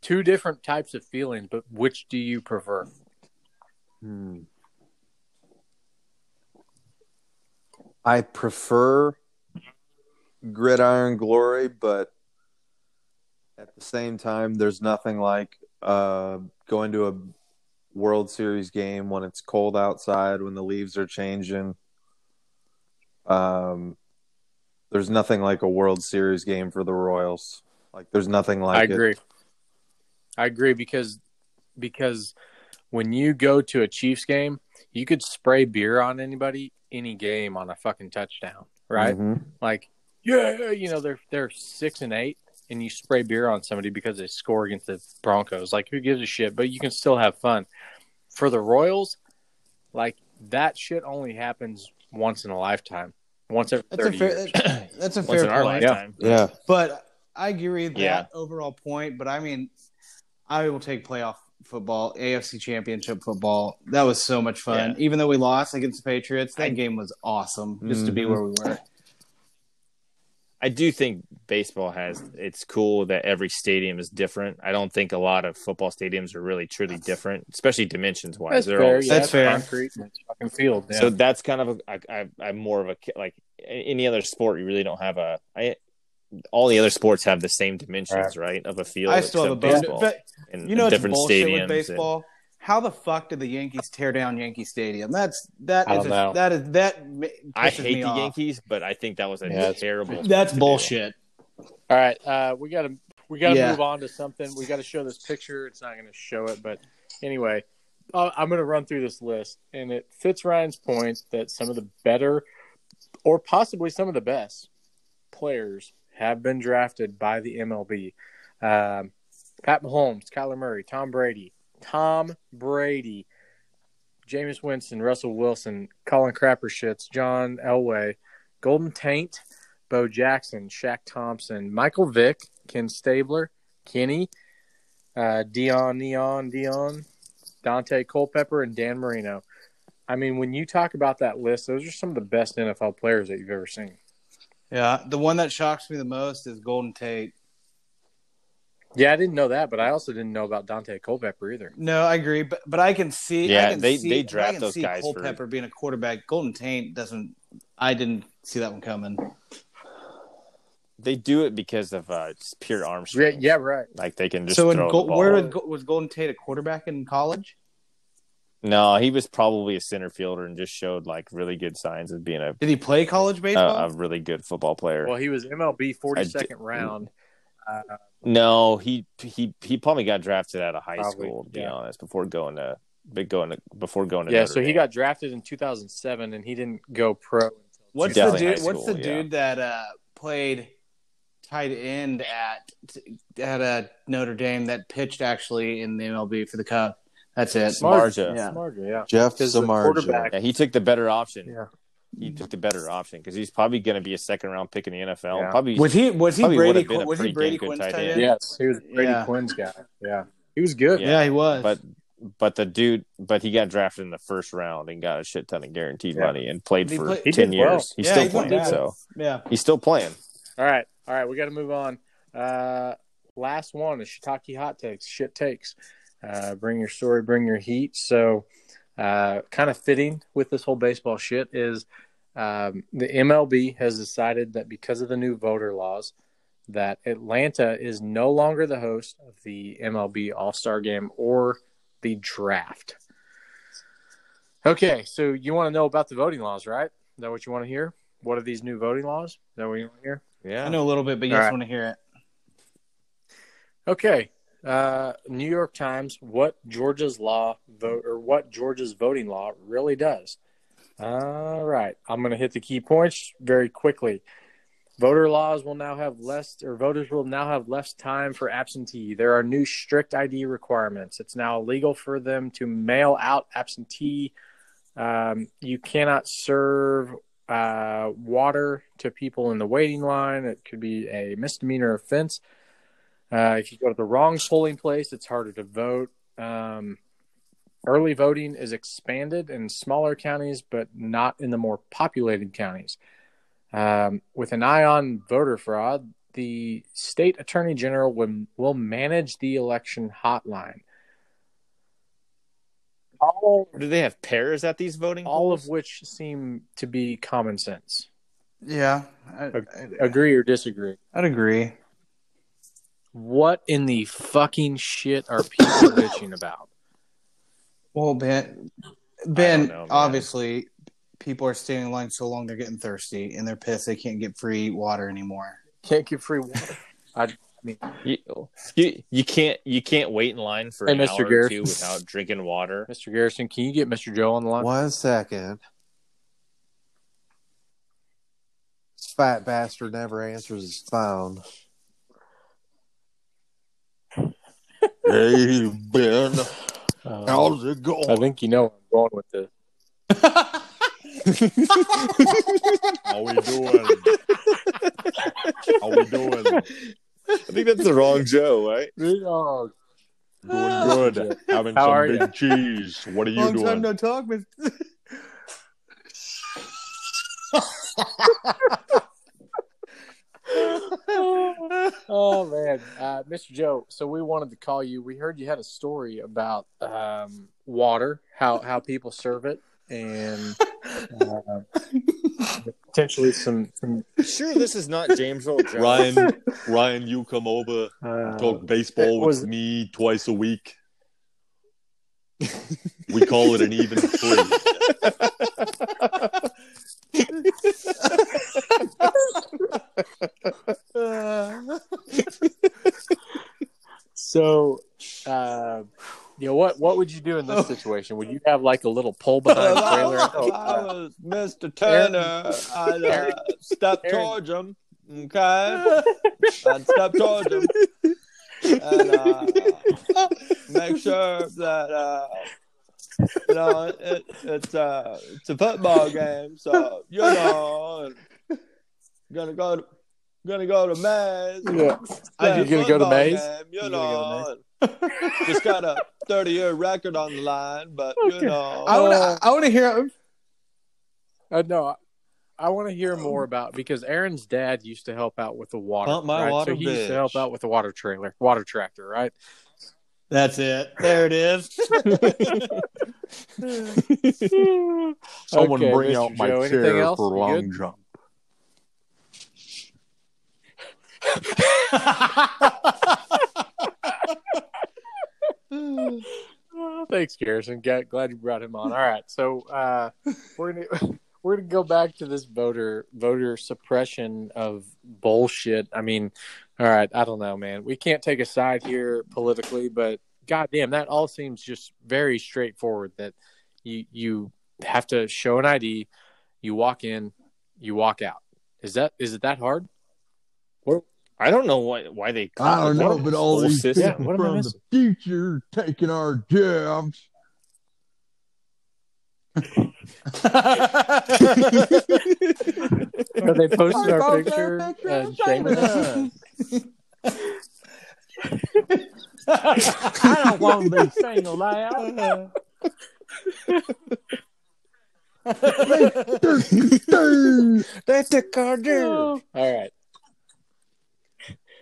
Two different types of feelings, but which do you prefer? Hmm. I prefer gridiron glory, but at the same time, there's nothing like uh, going to a World Series game when it's cold outside, when the leaves are changing. Um, there's nothing like a World Series game for the Royals. Like, there's nothing like I it. agree. I agree because because when you go to a Chiefs game, you could spray beer on anybody any game on a fucking touchdown, right? Mhm. Like, yeah, you know they're they're six and eight, and you spray beer on somebody because they score against the Broncos. Like, who gives a shit? But you can still have fun. For the Royals, like that shit only happens once in a lifetime, once every That's a thirty fair. years. That's a Once fair in our point. lifetime. Yeah. But I agree with that Yeah. overall point. But I mean, I will take playoff football, AFC Championship football. That was so much fun. Yeah. Even though we lost against the Patriots, that I- game was awesome. Just to be Mhm. where we were. I do think baseball has it's cool that every stadium is different. I don't think a lot of football stadiums are really truly different, especially dimensions wise. That's They're fair. all yeah, That's it's fair. Concrete and it's fucking field. Yeah. So that's kind of a I, I, I'm more of a like any other sport. You really don't have a. I all the other sports have the same dimensions, right, of a field. I still have a except baseball But and, you know, different stadiums. with and- baseball. How the fuck did the Yankees tear down Yankee Stadium? That's that I is don't a, know. that is that. I hate me the off. Yankees, but I think that was a Yeah, terrible. That's to do. bullshit. All right, uh, we got to we got to Yeah. move on to something. We got to show this picture. It's not going to show it, but anyway, uh, I'm going to run through this list, and it fits Ryan's point that some of the better, or possibly some of the best, players have been drafted by the MLB. Um, Pat Mahomes, Kyler Murray, Tom Brady, Tom Brady, Jameis Winston, Russell Wilson, Colin Crappershits, John Elway, Golden Taint, Bo Jackson, Shaq Thompson, Michael Vick, Ken Stabler, Kenny, uh, Deion Neon, Deion, Daunte Culpepper, and Dan Marino. I mean, when you talk about that list, those are some of the best NFL players that you've ever seen. Yeah, the one that shocks me the most is Golden Tate. Yeah, I didn't know that, but I also didn't know about Daunte Culpepper either. No, I agree, but but I can see. Yeah, I can they- see, they I draft can those see guys for- being a quarterback. Golden Tate doesn't. I didn't see that one coming. They do it because of uh, pure arm Yeah, strength. yeah, right. like they can just so in Go- the ball. where did, Go- was Golden Tate a quarterback in college? No, he was probably a center fielder and just showed like really good signs of being a Did he play college baseball? a, a really good football player. Well, he was MLB 42nd round. Uh, no, he he he probably got drafted out of high Probably, school. To be yeah. honest, before going to big going to before going to yeah, Notre so he Dame. got drafted in 2007, and he didn't go pro. Until what's the dude? high What's the yeah. dude that uh, played tight end at at uh, Notre Dame that pitched actually in the MLB for the Cup? That's it. Samardzija. Yeah. Smarter, yeah. Jeff Because the Samardzija. quarterback- Yeah, he took the better option. Yeah. He took the better option because he's probably going to be a second round pick in the NFL. Yeah. Probably Was he was he Brady would've a was he Brady Quinn's tight tight end. end? Yes, he was Brady Yeah. Quinn's guy. Yeah, he was good. Yeah. Yeah, he was. but but the dude, but he got drafted in the first round and got a shit ton of guaranteed Yeah. money and played He for play- he ten did years. well. He's Yeah, still he playing, so yeah. he's still playing. All right, all right, we got to move on. Uh, last one is Shiitake hot takes, shit takes. Uh, bring your story, bring your heat. So, uh, kind of fitting with this whole baseball shit is um, the MLB has decided that because of the new voter laws, that Atlanta is no longer the host of the MLB All Star Game or the draft. Okay, so you want to know about the voting laws, right? Is that what you want to hear? What are these new voting laws? Is that what you want to hear? Yeah, I know a little bit, but you All just right. want to hear it. Okay. Uh, New York Times, what Georgia's law vote or what Georgia's voting law really does. All right. I'm going to hit the key points very quickly. Voter laws will now have less, or voters will now have less time for absentee. There are new strict ID requirements. It's now illegal for them to mail out absentee. Um, you cannot serve uh, water to people in the waiting line. It could be a misdemeanor offense. Uh, if you go to the wrong polling place, it's harder to vote. Um, early voting is expanded in smaller counties, but not in the more populated counties. Um, with an eye on voter fraud, the state attorney general will, will manage the election hotline. All, do they have pairs at these voting? all of which seem to be common sense. Yeah, I, Ag- I, Agree or disagree? I'd agree. What in the fucking shit are people bitching about? Well, Ben, Ben, know, obviously, people are standing in line so long they're getting thirsty and they're pissed they can't get free water anymore. Can't get free water. I mean, You, you you can't you can't wait in line for Hey, an Mr. hour or two without drinking water. Mr. Garrison, can you get Mr. Joe on the line? One second. This fat bastard never answers his phone. Hey, Ben. Uh, How's it going? I think you know where I'm going with this. How we doing? How we doing? I think that's the wrong Joe, right? Oh, Doing good. Having How some big ya? cheese. What are you Long doing? time no talk, but oh man, uh, Mr. Joe. So we wanted to call you. We heard you had a story about um, water, how how people serve it, and uh, potentially some. some Sure, this is not James Earl Jones. Ryan, Ryan, you come over, uh, talk baseball was- with me twice a week. We call it an even three. so, uh, you know what? What would you do in this situation? Would you have like a little pull behind the trailer? I was Mr. Turner, I'd uh, step Aaron. towards him. Okay, I'd step towards him and uh, make sure that uh, you know it, it's uh, it's a football game, so you know, and gonna go to, gonna go to Mays. Yeah. play You a gonna go to football Mays? game, you You gonna know, and just got a thirty year record on the line, but you know, I want to. I want to hear. Uh, no, I, I want to hear more about because Aaron's dad used to help out with the water. Pump my right? water, so he used to help out with the water trailer, water tractor, right? That's it. There it is. Someone Okay, bring Mr. out my Joe, anything chair for long jump. Thanks, Garrison. Glad, glad you brought him on. All right, so uh, we're gonna we're gonna go back to this voter voter suppression of bullshit. I mean, all right, I don't know, man. We can't take a side here politically, but goddamn, that all seems just very straightforward. That you you have to show an ID, you walk in, you walk out. Is that is it that hard? I don't know why why they. I don't know, but all these system. Yeah, people what from the future taking our jobs. Are they posting our Post picture picture and and shaming shaming us? I don't want to be singled out. That's a cartoon. Oh. All right.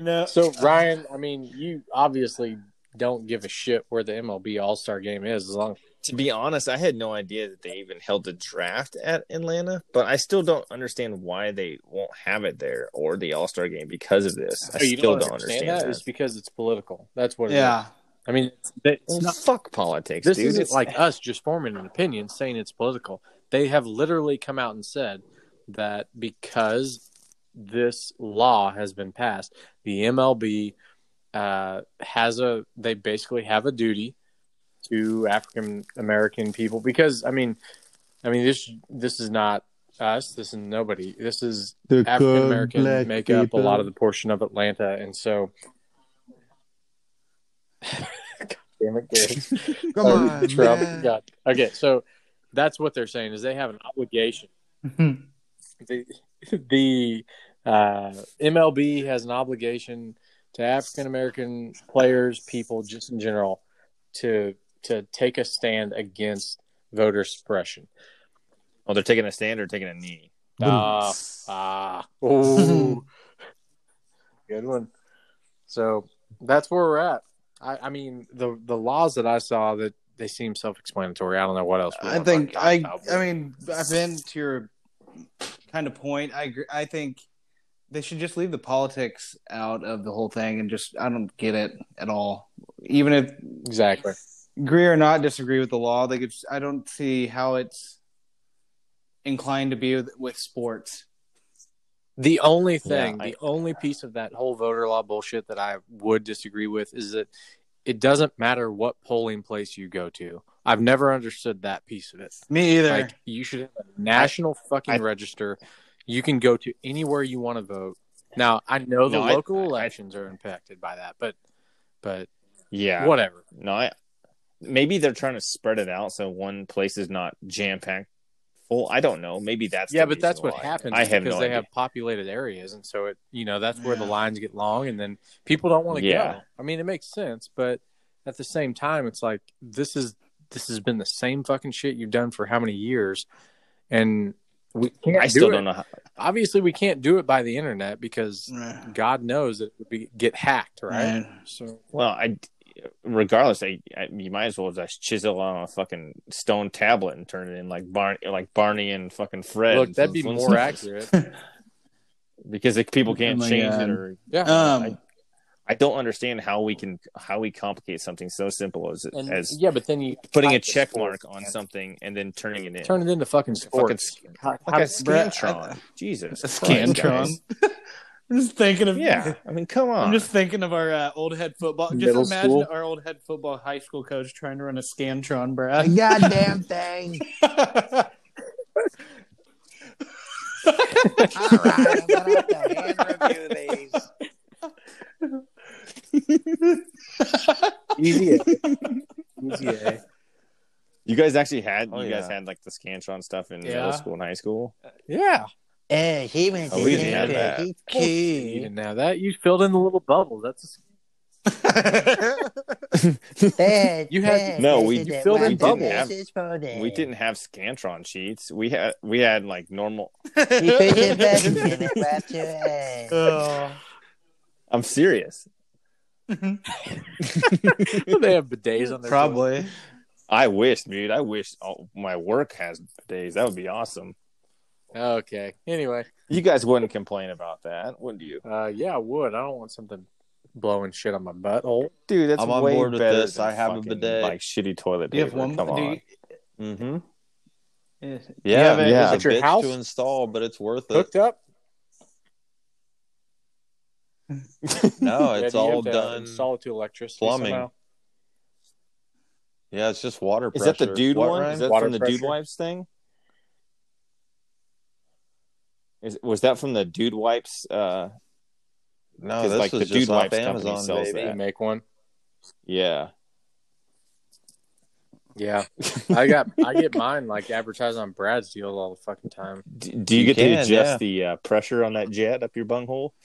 No. So Ryan, I mean, you obviously don't give a shit where the MLB All Star Game is, as long To be honest, I had no idea that they even held the draft at Atlanta, but I still don't understand why they won't have it there or the All Star game because of this. I Oh, you still don't don't understand, understand that. that. It's because it's political. That's what. It Yeah. is. I mean, they, it's not, fuck politics, this dude. isn't It's like us just forming an opinion saying it's political. They have literally come out and said that because this law has been passed, the MLB uh, has a they basically have a duty to African American people because I mean, I mean this this is not us. This is nobody. This is The African American black make up a lot of the portion of Atlanta, and so. Damn it, Gary. Come Oh, on, Trump. man. God. Okay, so that's what they're saying is they have an obligation. the the uh, MLB has an obligation to African American players, people just in general, to to take a stand against voter suppression. oh, they're taking a stand or taking a knee. Ah, ah, ooh, good one. So that's where we're at. I, I mean, the the laws that I saw that they seem self-explanatory. I don't know what else. I think I. I mean, I've been to your kind of point. I agree. I think they should just leave the politics out of the whole thing and just. I don't get it at all. Even if exactly. agree or not disagree with the law, they could. I don't see how it's inclined to be with, with sports. The only thing, Yeah, I- the only piece of that whole voter law bullshit that I would disagree with is that it doesn't matter what polling place you go to. I've never understood that piece of it. Me either. Like you should have a national fucking I- register. You can go to anywhere you want to vote. Now I know the No, local I- elections are impacted by that, but but Yeah. whatever. No, I, maybe they're trying to spread it out so one place is not jam packed full. I don't know. Maybe that's yeah, but that's what why. happens I have because no they idea. have populated areas, and so it you know that's where the lines get long, and then people don't want to Yeah. go. I mean, it makes sense, but at the same time, it's like this is this has been the same fucking shit you've done for how many years, and we can't I do still it. don't know. How, Obviously, we can't do it by the internet because God knows that it would be get hacked, right? Right. So well, I regardless, I, I you might as well just chisel on a fucking stone tablet and turn it in like Barney, like Barney and fucking Fred. look, that'd be more accurate. because if people can't Oh change God. it or Yeah. Um, I don't understand how we can how we complicate something so simple as And, as yeah, but then you putting a type check mark on something and then turning it in. turn it into fucking Fucking sports. sc- How- like how- a Scantron. I- Jesus. A Scantron. I'm just thinking of Yeah. I mean, come on. I'm just thinking of our uh, old head football. Just Middle imagine school. our old head football high school coach trying to run a scantron, Brad. goddamn thing. All right, I'm gonna have to hand review these. Easy. Easy. A. you guys actually had Oh, you guys had like the Scantron stuff in Yeah. middle school and high school. Yeah. Eh, he went Oh, we didn't have that. He's You didn't have that. You filled in the little bubble. That's Dad, You had- No, we- you filled in one bubbles. this is for Dad. We didn't have Scantron sheets. We had we had like normal. You put your buttons in it, wrap your ass. oh. I'm serious. they have bidets on their Probably. I wish, dude. I wish all, my work has days. That would be awesome. Okay. Anyway, You guys wouldn't complain about that, wouldn't you? uh, yeah, I would. I don't want something blowing shit on my butthole. Dude, that's I'm on way board with better this. I have a fucking, bidet. Like shitty toilet Do you have one? Come on. you- Mm-hmm. yeah. Yeah, have yeah. It's At your a bitch house? to install, but it's worth it. Hooked up? No, it's do all done. Install it to electricity plumbing. somehow? Yeah, it's just water Is that the dude What, one? Ryan? Is that Water from the Dude? Wipes thing? Is was that from the Dude Wipes? Uh, no, 'cause, this like, was the just Dude off Wipes company Amazon, sells baby. You that. make one? yeah. Yeah. I got I get mine like advertised on Brad's deal all the fucking time. D- do you, You get can, to adjust yeah. the uh, pressure on that jet up your bunghole?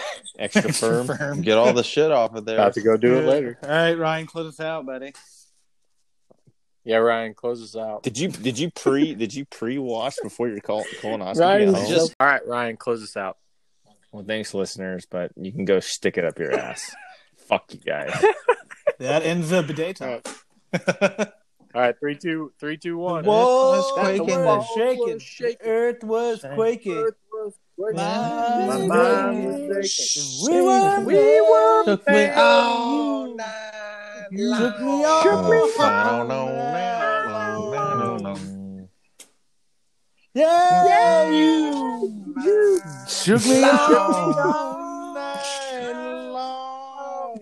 Extra firm. Get all the shit off of there. About to go do it later. All right, Ryan, close us out, buddy. Yeah, Ryan, close us out. Did you did you pre did you pre wash before your col- colonoscopy? Ryan, at is home? just- all right, Ryan, close us out. well, thanks, listeners, but you can go stick it up your ass. Fuck you guys. That ends the bidet talk. All right, three, two, three, two, one. was That's the quaking wall and shaking. was shaking. Earth was quaking. Earth was quaking. My My mind was shaking. We were, We were took me all night took me long. out. Shook me Yeah, you, you shook me Long. out.